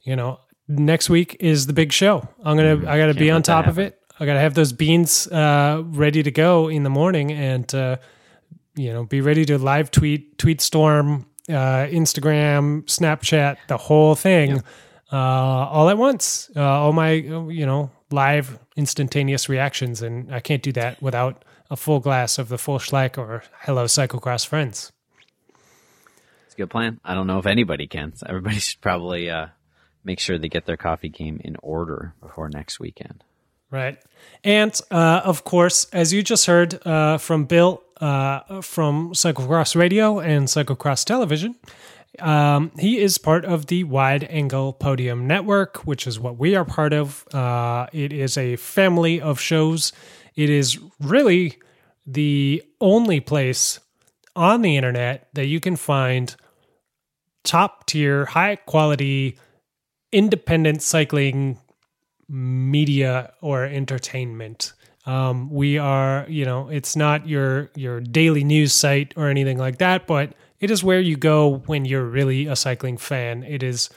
you know next week is the big show. I'm gonna I gotta be on top of it. I gotta have those beans uh, ready to go in the morning, and uh, you know be ready to live tweet, tweet storm, uh, Instagram, Snapchat, the whole thing. Uh, all at once, uh, all my you know live instantaneous reactions, and I can't do that without a full glass of the full Schleck or Hello Cyclocross Friends. Good plan. I don't know if anybody can. So everybody should probably uh, make sure they get their coffee game in order before next weekend. Right. And uh, of course, as you just heard uh, from Bill uh, from Cyclocross Radio and Cyclocross Television, um, he is part of the Wide Angle Podium Network, which is what we are part of. Uh, it is a family of shows. It is really the only place on the internet that you can find top tier, high quality, independent cycling media or entertainment. Um, we are, you know, it's not your your daily news site or anything like that, but it is where you go when you're really a cycling fan. It is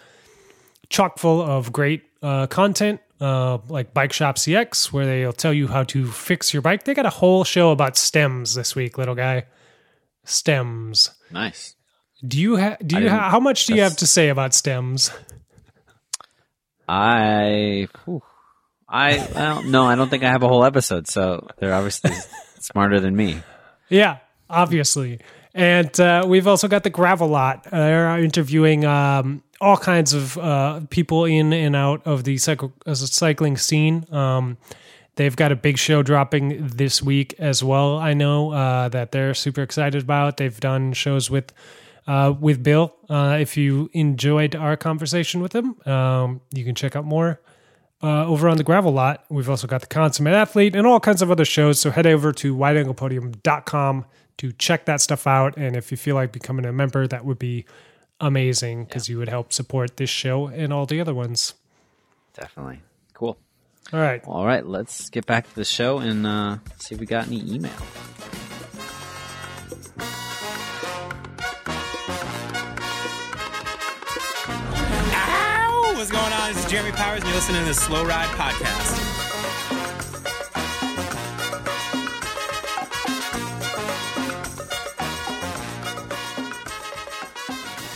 chock full of great uh, content, uh, like Bike Shop CX, where they'll tell you how to fix your bike. They got a whole show about stems this week, little guy. Stems. Nice. Do you have? Do you? Ha- how much do you have to say about stems? I, whew, I, well, no, I don't think I have a whole episode, so they're obviously smarter than me. Yeah, obviously. And uh, we've also got the gravel lot. They're interviewing um, all kinds of uh, people in and out of the cycle, uh, cycling scene. Um, they've got a big show dropping this week as well. I know uh, that they're super excited about. They've done shows with uh, with Bill. Uh, if you enjoyed our conversation with him, um, you can check out more uh, over on the gravel lot. We've also got the consummate athlete and all kinds of other shows. So head over to wideanglepodium.com to check that stuff out. And if you feel like becoming a member, that would be amazing because you would help support this show and all the other ones. Definitely. Cool. All right. All right, let's get back to the show and uh, see if we got any email. Going on? This is Jeremy Powers, and you're listening to the Slow Ride Podcast.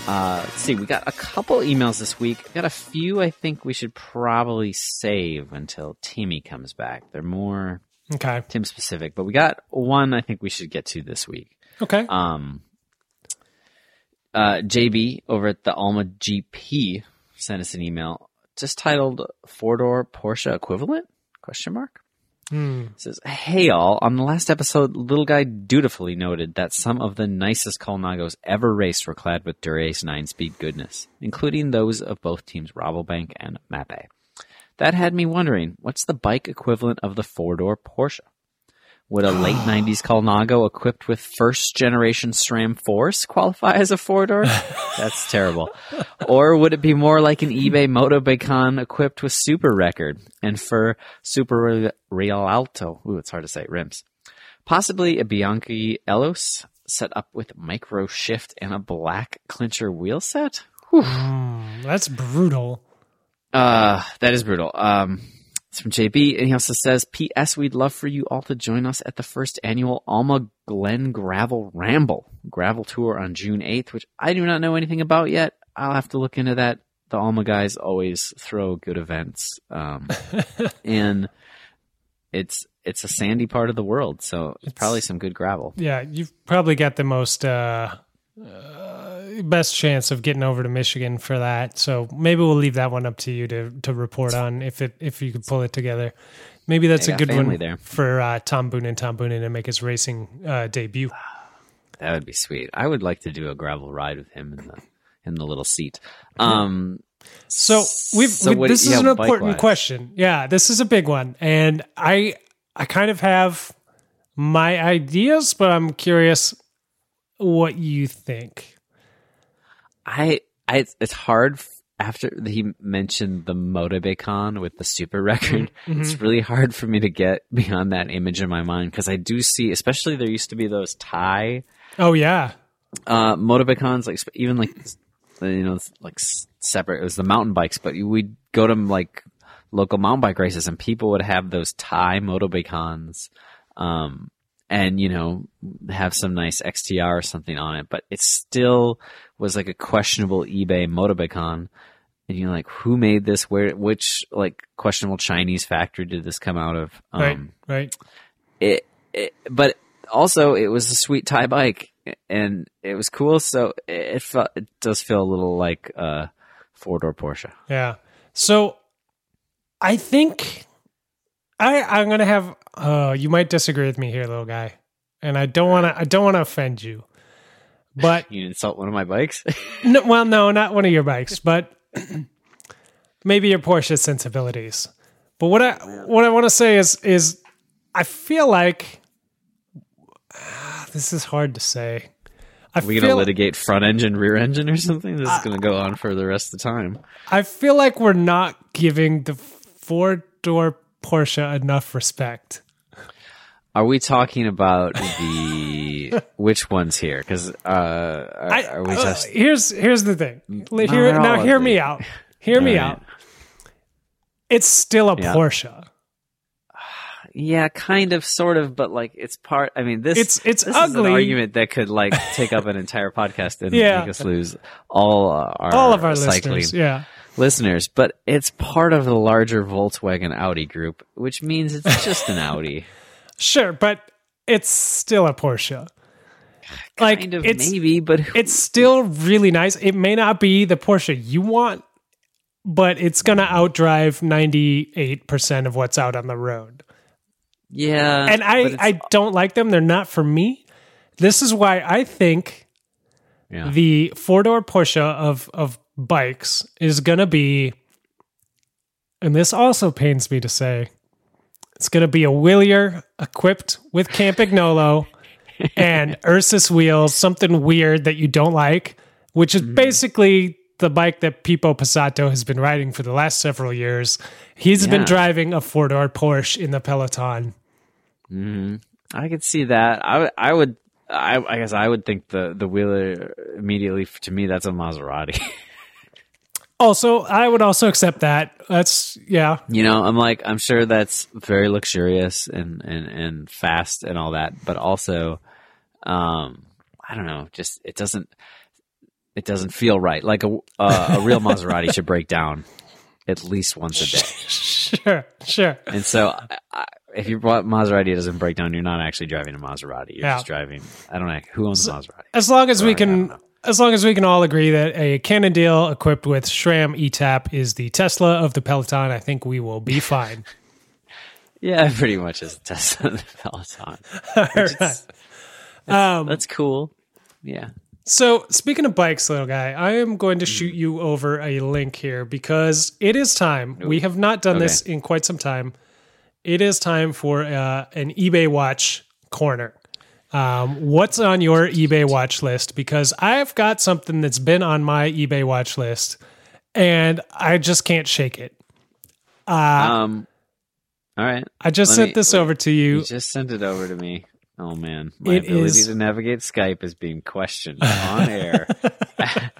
Uh, let's see, we got a couple emails this week. Got a few I think we should probably save until Timmy comes back. They're more Okay. Tim specific, but we got one I think we should get to this week. Okay. Um, uh, JB over at the Alma GP sent us an email just titled four door Porsche equivalent? Question mark. Hmm. Says, Hey all, on the last episode, Little Guy dutifully noted that some of the nicest Colnagos ever raced were clad with Dura-Ace 9-speed goodness, including those of both teams Rabobank and Mapei. That had me wondering, what's the bike equivalent of the four-door Porsche? Would a late 90s Colnago equipped with first generation SRAM Force qualify as a four door? That's terrible. Or would it be more like an eBay Motobecane equipped with Super Record and for Super Re- Real Alto? Ooh, it's hard to say, rims. Possibly a Bianchi Elos set up with micro shift and a black clincher wheel set? That's brutal. Uh, that is brutal. Um, it's from JB, and he also says, P.S. We'd love for you all to join us at the first annual Alma Glen Gravel Ramble gravel tour on June 8th, which I do not know anything about yet. I'll have to look into that. The Alma guys always throw good events. Um, and it's, it's a sandy part of the world, so it's probably some good gravel. Yeah, you've probably got the most uh, uh, best chance of getting over to Michigan for that. So maybe we'll leave that one up to you to to report on if it if you could pull it together. Maybe that's a good one there. for uh, Tom Boone and Tom Boonen to make his racing uh, debut. That would be sweet. I would like to do a gravel ride with him in the in the little seat. Um, So we've So we- this is an important bike-wise. question. Yeah, this is a big one, and I I kind of have my ideas, but I'm curious what you think. I, I, it's hard after he mentioned the Motobecane with the super record. Mm-hmm. It's really hard for me to get beyond that image in my mind because I do see, especially there used to be those Thai Oh yeah, uh, Motobecanes, like even like you know like separate. It was the mountain bikes, but we'd go to like local mountain bike races, and people would have those Thai Motobecanes, um, and you know have some nice XTR or something on it, but it still was like a questionable eBay Motobecane. And you're like, who made this? Where, which like questionable Chinese factory did this come out of? Um, right, right. it, it but also it was a sweet Thai bike and it was cool so it felt it does feel a little like a four door Porsche. Yeah. So I think I I'm gonna have uh you might disagree with me here, little guy. And I don't wanna I don't wanna offend you. But You insult one of my bikes? no, well no, not one of your bikes, but maybe your Porsche sensibilities. But what I what I want to say is is I feel like ah, this is hard to say. I Are we gonna litigate front engine, rear engine, or something? This is gonna go on for the rest of the time. I feel like we're not giving the four door Porsche enough respect. Are we talking about the which ones here? Because uh, are, I, are we uh, just here's here's the thing. Here, now hear me out. Hear me right. out. It's still a Yeah. Porsche. yeah, kind of, sort of, but like it's part. I mean, this It's- it's this is an ugly. argument that could like take up an entire podcast and Yeah. make us lose all uh, our All of our cycling listeners. Yeah. Listeners, but it's part of the larger Volkswagen Audi group, which means it's just an Audi. Sure, but it's still a Porsche. Like kind of, it's maybe, but who- it's still really nice. It may not be the Porsche you want, but it's gonna outdrive ninety eight percent of what's out on the road. yeah. And I I don't like them. They're not for me. This is why I think yeah. the four door Porsche of of bikes is gonna be, and this also pains me to say, it's gonna be a Wilier equipped with Campagnolo and Ursus wheels, something weird that you don't like, which is mm-hmm. basically the bike that Pippo Pozzato has been riding for the last several years. He's been driving a four door Porsche in the Peloton. Mm-hmm. I could see that. I would. I would. I, I guess I would think the the Wilier immediately to me that's a Maserati. Also, I would also accept that. That's yeah. you know, I'm like I'm sure that's very luxurious and and and fast and all that, but also, um, I don't know, just it doesn't it doesn't feel right. Like a uh, a real Maserati should break down at least once a day. Sure, sure. And so, I, I, if your Maserati doesn't break down, you're not actually driving a Maserati. You're Yeah. just driving. I don't know who owns a Maserati. As long as we Right, I don't can. As long as we can all agree that a Cannondale equipped with SRAM ETAP is the Tesla of the Peloton, I think we will be fine. Yeah, pretty much as a Tesla of the Peloton. all right. That's cool. Yeah. So, speaking of bikes, little guy, I am going to shoot you over a link here because it is time. We have not done this in quite some time. It is time for uh, an eBay watch corner. Um, what's on your eBay watch list? Because I've got something that's been on my eBay watch list and I just can't shake it. Um. All right. I just Let sent me- this over to you. You just sent it over to me. Oh man, my It ability is- to navigate Skype is being questioned on air.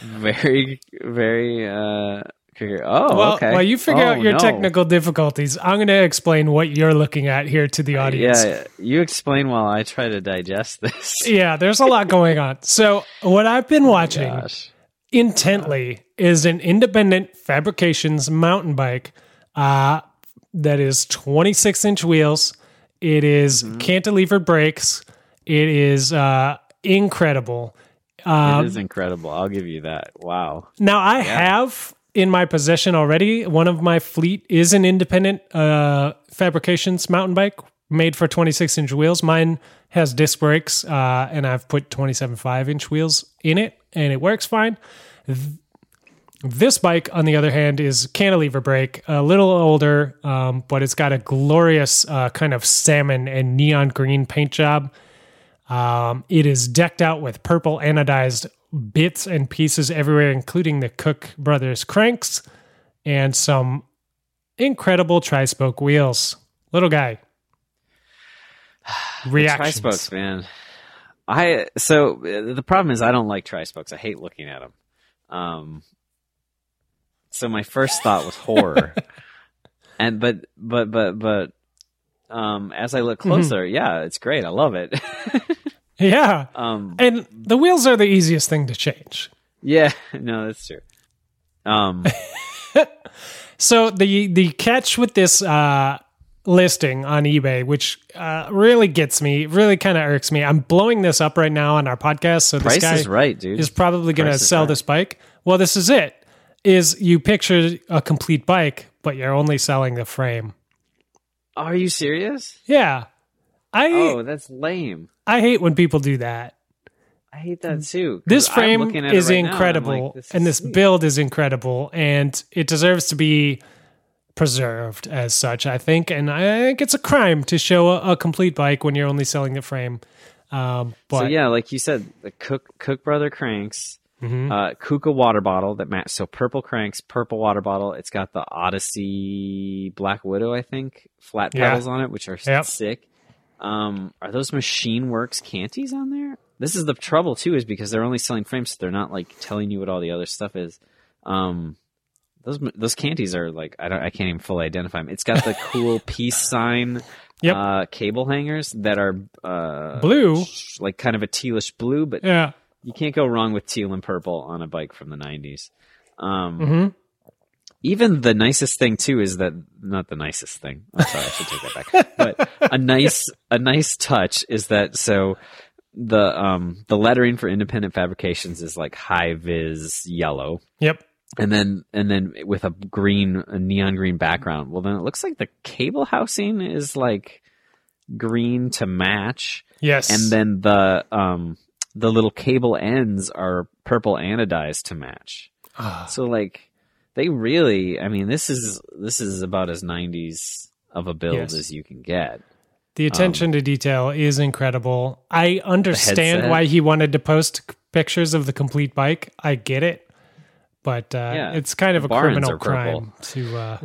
very, very. uh Oh, well, okay. while you figure Oh, out your no. technical difficulties, I'm going to explain what you're looking at here to the audience. Yeah, you explain while I try to digest this. Yeah, there's a lot going on. So, what I've been watching Gosh. intently is an independent fabrications mountain bike uh, that is 26 inch wheels. It is cantilever brakes. It is uh, incredible. it is incredible. I'll give you that. Wow. Now, I have in my possession already one of my fleet is an independent uh, fabrications mountain bike made for 26 inch wheels. Mine has disc brakes, uh, and I've put 27.5 inch wheels in it, and it works fine. Th- This bike, on the other hand, is cantilever brake, a little older, um, but it's got a glorious uh, kind of salmon and neon green paint job. Um, it is decked out with purple anodized bits and pieces everywhere, including the Cook Brothers cranks and some incredible tri spoke wheels. Little guy. Reactions. Tri spokes, man. I so uh, the problem is I don't like tri spokes. I hate looking at them. Um, so my first thought was horror, and but but but but um, as I look Mm-hmm. closer, yeah, it's great. I love it. Yeah. um, And the wheels are the easiest thing to change. yeah, no, that's true. Um, So the the catch with this uh, listing on eBay, which uh, really gets me, really kind of irks me. I'm blowing this up right now on our podcast, so this price guy is right, dude. is probably going to sell right. this bike. Well, this is it. Is you picture a complete bike, but you're only selling the frame. Are you serious? Yeah, I Oh, that's lame. I hate when people do that. I hate that too. This frame looking at it is right now and incredible, like, this and is this sweet. build is incredible, and it deserves to be preserved as such. I think, and I think it's a crime to show a, a complete bike when you're only selling the frame. Um, but so yeah, like you said, the Cook Cook Brother cranks, Mm-hmm. uh, Kuka water bottle that match. So purple cranks, purple water bottle. It's got the Odyssey Black Widow, I think, flat Yeah. pedals on it, which are Yep. sick. Um, are those Machine Works canties on there? This is the trouble too, is because they're only selling frames, so they're not like telling you what all the other stuff is. Um, those those canties are like I don't I can't even fully identify them. It's got the cool peace sign. Yep. Uh, cable hangers that are uh, blue, like kind of a tealish blue, but yeah, you can't go wrong with teal and purple on a bike from the 90s. Um, hmm Even the nicest thing too is that not the nicest thing. I'm sorry, I should take that back. But a nice a nice touch is that so the um the lettering for independent fabrications is like high vis yellow yep, and then and then with a green a neon green background well then it looks like the cable housing is like green to match yes, and then the um the little cable ends are purple anodized to match. Ah. So like they really I mean this is this is about as 90s of a build Yes. as you can get. the attention to detail is incredible. I understand why he wanted to post pictures of the complete bike. I get it, but uh, Yeah, it's kind of a criminal crime to uh,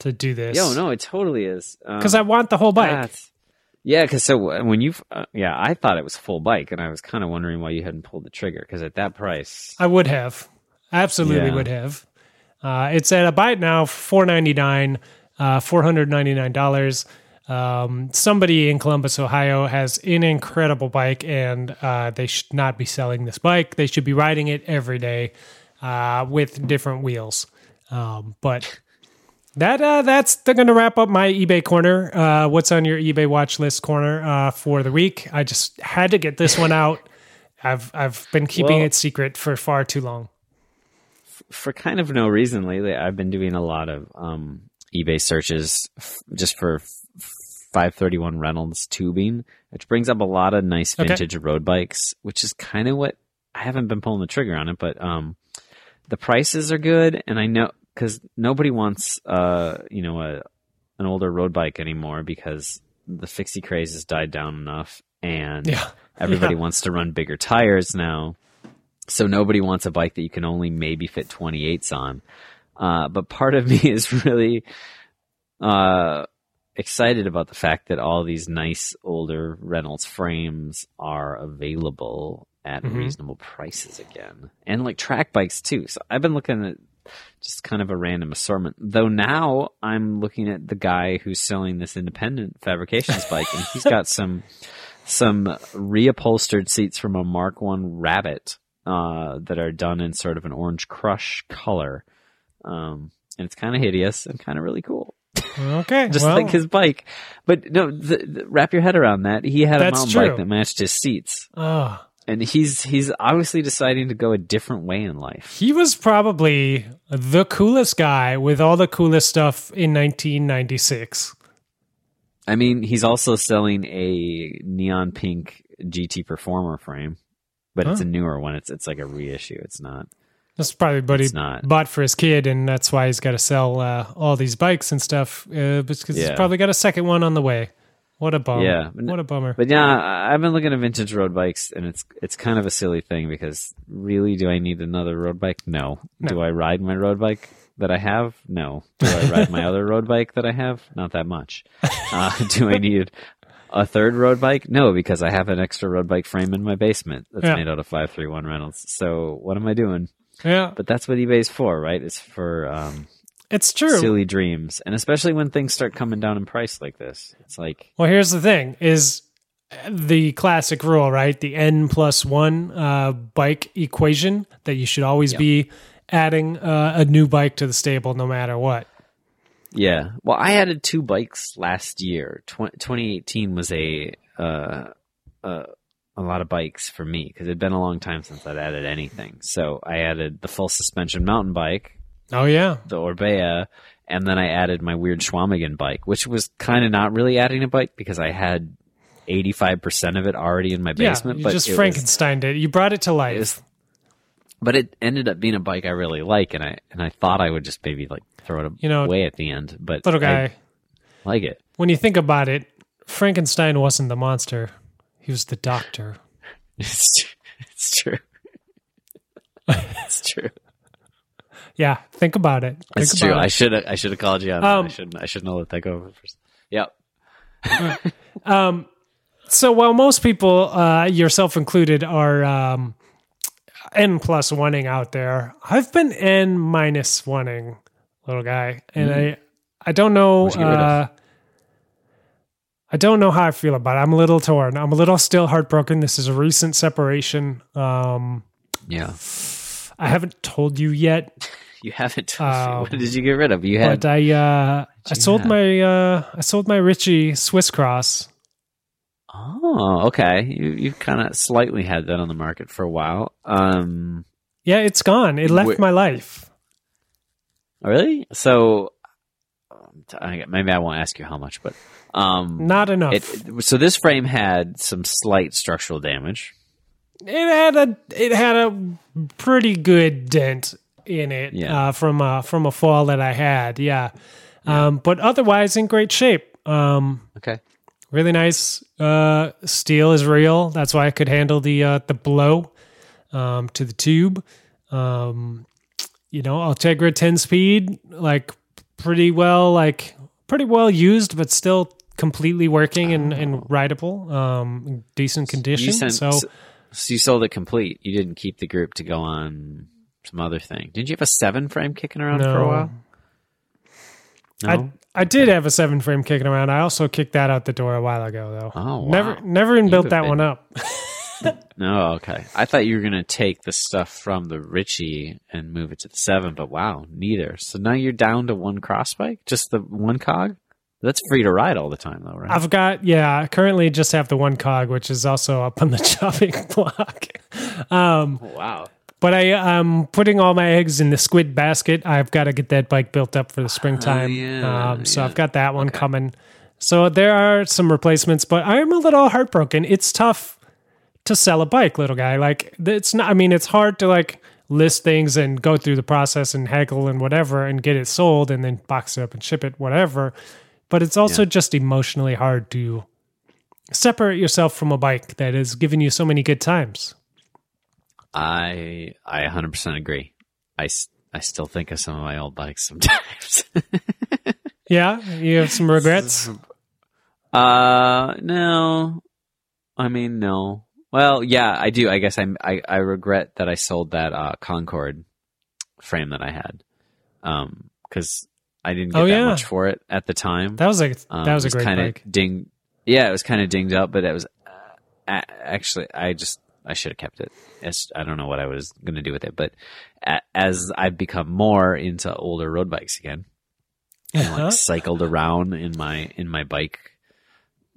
to do this. Yo, no, it totally is. Um, because I want the whole bike. yeah, because so when you, uh, yeah, I thought it was full bike, and I was kind of wondering why you hadn't pulled the trigger. Because at that price, I would have. Absolutely Yeah. would have. Uh, it's at a buy it now, four ninety nine, uh, four hundred ninety nine dollars. Um, somebody in Columbus, Ohio, has an incredible bike, and uh, they should not be selling this bike. They should be riding it every day uh, with different wheels. Um, but that uh, that's they're going to wrap up my eBay corner. Uh, what's on your eBay watch list corner uh, for the week? I just had to get this one out. I've I've been keeping Well- it secret for far too long. For kind of no reason lately, I've been doing a lot of um, eBay searches f- just for f- 531 Reynolds tubing, which brings up a lot of nice Okay. vintage road bikes, which is kind of what I haven't been pulling the trigger on it, but um, the prices are good, and I know because nobody wants uh, you know a an older road bike anymore because the fixie craze has died down enough, and Yeah. everybody Yeah. wants to run bigger tires now. So nobody wants a bike that you can only maybe fit 28s on. Uh, but part of me is really uh, excited about the fact that all these nice older Reynolds frames are available at Mhm. reasonable prices again. And like track bikes too. So I've been looking at just kind of a random assortment. Though now I'm looking at the guy who's selling this independent fabrications bike and he's got some some reupholstered seats from a Mark One Rabbit uh, that are done in sort of an orange crush color, um, and it's kind of hideous and kind of really cool, Okay, just well, like his bike. But no, the, the, wrap your head around that. He had a mountain true. bike that matched his seats, oh, and he's he's obviously deciding to go a different way in life. he was probably the coolest guy with all the coolest stuff in 1996. I mean, he's also selling a neon pink GT Performer frame, but it's a newer one. It's it's like a reissue. It's not. That's probably what he It's not. bought for his kid, and that's why he's got to sell uh, all these bikes and stuff. Uh, because he's probably got a second one on the way. What a bummer! Yeah. what a bummer. But yeah, I've been looking at vintage road bikes, and it's it's kind of a silly thing because really, do I need another road bike? No. No. Do I ride my road bike that I have? No. Do I ride my other road bike that I have? Not that much. Uh, do I need a third road bike? No, because I have an extra road bike frame in my basement that's Yeah. made out of five three one Reynolds. So what am I doing? yeah, But that's what eBay's for, right? It's for um, it's true. silly dreams, and especially when things start coming down in price like this. It's like Well, here's the thing: is the classic rule, right? The n plus one uh, bike equation that you should always be adding uh, a new bike to the stable, no matter what. Yeah. Well, I added two bikes last year. Tw- 2018 was a uh, uh, a lot of bikes for me because it'd been a long time since I'd added anything. So I added the full suspension mountain bike, Oh yeah, the Orbea, and then I added my weird Schwamigan bike, which was kind of not really adding a bike because I had 85% of it already in my basement. yeah. You but just it was- it. You brought it to life. it was- but it ended up being a bike I really like, and I and I thought I would just maybe like throw it You know, away at the end, but Little guy. I like it. when you think about it, Frankenstein wasn't the monster; he was the doctor. It's true. It's true. it's true. Yeah, think about it. Think It's true. about I should have. I should have called you on. that. Um, I shouldn't I should know let that go over first. Yep. Um, so while most people, uh, yourself included, are um, n plus oneing out there, I've been n minus oneing, little guy, and I, I don't know. What'd you get rid of? Uh, I don't know how I feel about it. I'm a little torn. I'm a little still heartbroken. This is a recent separation. Um, Yeah. I haven't told you yet, You haven't. Um, what did you get rid of? You had. but I uh, I sold have? my uh, I sold my Ritchey Swiss Cross. Oh, okay. You you kind of slightly had that on the market for a while. Um. Yeah, it's gone. It left Wait. my life. Really? So. I- Maybe I won't ask you how much, but um, Not enough. it, so this frame had some slight structural damage. it had a it had a pretty good dent in it Yeah. uh, from uh, from a fall that I had. Yeah, Um, but otherwise in great shape. Um, Okay. Really nice. Uh, steel is real. That's why I could handle the uh, the blow um, to the tube. Um, you know, Ultegra ten speed, like pretty well, like pretty well used, but still completely working and, and rideable. Um, decent condition. You sent, so so, so you sold it complete. You didn't keep the group to go on some other thing. Didn't you have a seven frame kicking around for a while? No. I did have a seven frame kicking around. I also kicked that out the door a while ago though. Oh, wow. Never never even You built that been- one up. no, okay. I thought you were gonna take the stuff from the Ritchey and move it to the seven, but wow, neither. So now you're down to one cross bike, just the one cog, That's free to ride all the time, though, right? I've got yeah. I currently just have the one cog, which is also up on the chopping block. Um, wow. But I am putting all my eggs in the squid basket. I've got to get that bike built up for the springtime. yeah, um, so yeah. I've got that one coming. So there are some replacements, but I'm a little heartbroken. It's tough to sell a bike, little guy. Like it's not. I mean, it's hard to like list things and go through the process and haggle and whatever and get it sold and then box it up and ship it, whatever. But it's also Yeah. just emotionally hard to separate yourself from a bike that has given you so many good times. I I 100% agree. I I still think of some of my old bikes sometimes. Yeah, you have some regrets. uh, no. I mean, no. Well, yeah, I do. I guess I'm, I I regret that I sold that uh, Concorde frame that I had, um, because I didn't get Oh, that yeah. much for it at the time. That was like Um, that was it a great kind of ding. Yeah, it was kind of dinged up, but it was uh, actually I just I should have kept it. It's, I don't know what I was going to do with it, but a, as I've become more into older road bikes again, and Uh-huh. like cycled around in my in my bike,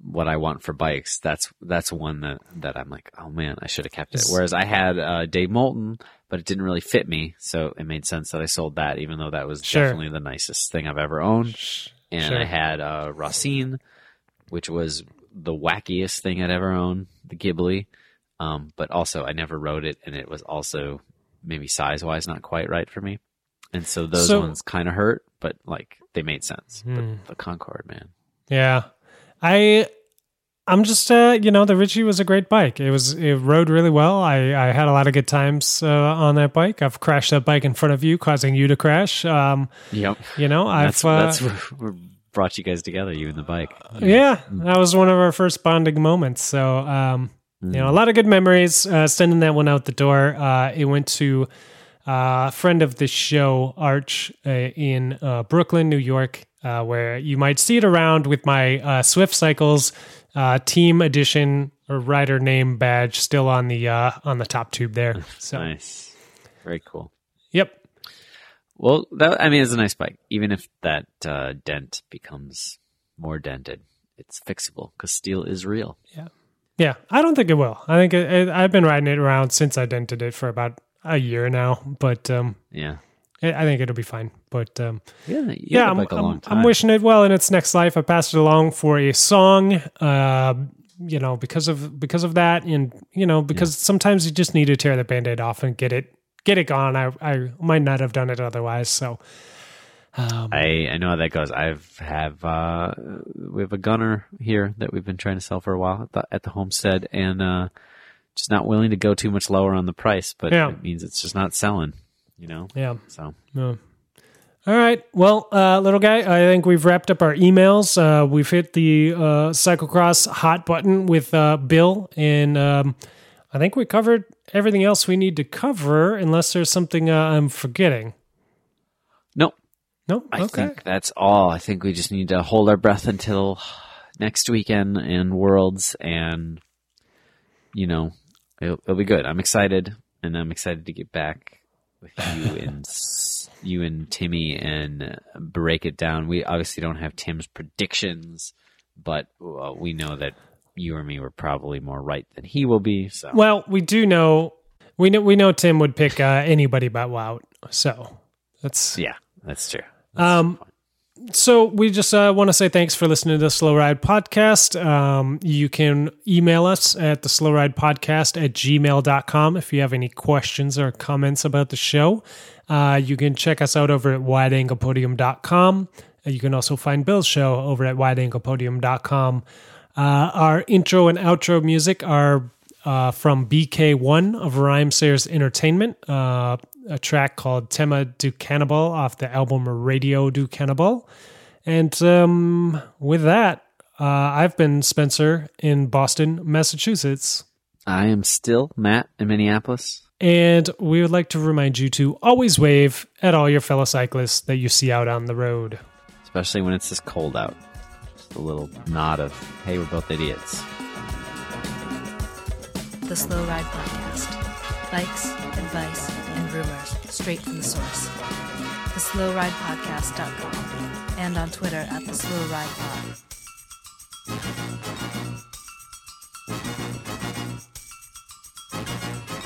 what I want for bikes, that's that's one that that I'm like, oh man, I should have kept it. Whereas I had uh, Dave Moulton, but it didn't really fit me, so it made sense that I sold that, even though that was Sure. definitely the nicest thing I've ever owned and Sure. I had uh, Rossin, which was the wackiest thing I'd ever owned, the Ghibli. Um, but also, I never rode it, and it was also maybe size wise not quite right for me. And so those So- ones kind of hurt, but like they made sense. Hmm. But the Concorde, man, Yeah. I I'm just uh you know the Ritchey was a great bike. It was it rode really well. I I had a lot of good times uh, on that bike. I've crashed that bike in front of you causing you to crash. Um yep, you know, I've that's uh, that's what brought you guys together, you and the bike. yeah, that was one of our first bonding moments. So, um, you Mm. know, a lot of good memories. Uh, sending that one out the door. Uh, it went to uh, a friend of the show, Arch, uh, in uh, Brooklyn, New York, uh, where you might see it around with my uh, Swift Cycles uh, Team Edition or rider name badge still on the uh, on the top tube there. So, Nice, very cool. yep. Well, that I mean, it's a nice bike, even if that uh, dent becomes more dented. It's fixable because steel is real. Yeah, I don't think it will. I think it, it, I've been riding it around since I dented it for about a year now, but um, Yeah, I I think it'll be fine. But um, yeah, yeah, I'm, the bike a I'm- I'm wishing it well in its next life. I passed it along for a song, uh, you know, because of because of that, and you know, because sometimes you just need to tear the band-aid off and get it get it gone. I I might not have done it otherwise. So, um, I, I know how that goes. I've have uh, we have a gunner here that we've been trying to sell for a while at the, at the homestead, and uh, just not willing to go too much lower on the price. But Yeah. it means it's just not selling, you know. yeah. So Yeah. All right. Well, uh, little guy, I think we've wrapped up our emails. Uh, we've hit the uh, cyclocross hot button with uh, Bill, and um, I think we covered everything else we need to cover, unless there's something uh, I'm forgetting. No. I okay. think that's all. I think we just need to hold our breath until next weekend and Worlds, and you know, it'll, it'll be good. I'm excited, and I'm excited to get back with you and you and Timmy and break it down. We obviously don't have Tim's predictions, but uh, we know that you or me were probably more right than he will be. So Well, we do know we know we know Tim would pick uh, anybody but Wout. So that's yeah, that's true. Um, so we just uh, want to say thanks for listening to the Slow Ride Podcast. Um, you can email us at the Slow Ride Podcast at gmail.com if you have any questions or comments about the show. Uh, you can check us out over at wideanglepodium.com. Uh, You can also find Bill's show over at wideanglepodium.com. Uh, our intro and outro music are uh, from BK1 of Rhymesayers Entertainment, uh, a track called Tema do Canibal off the album Radio do Canibal. And um, with that, uh, I've been Spencer in Boston, Massachusetts. I am still Matt in Minneapolis. And we would like to remind you to always wave at all your fellow cyclists that you see out on the road. especially when it's this cold out. Just a little nod of, hey, we're both idiots. The Slow Ride Podcast likes, advice, and rumors straight from the source. TheSlowRidePodcast.com and on Twitter at TheSlowRidePod. Thank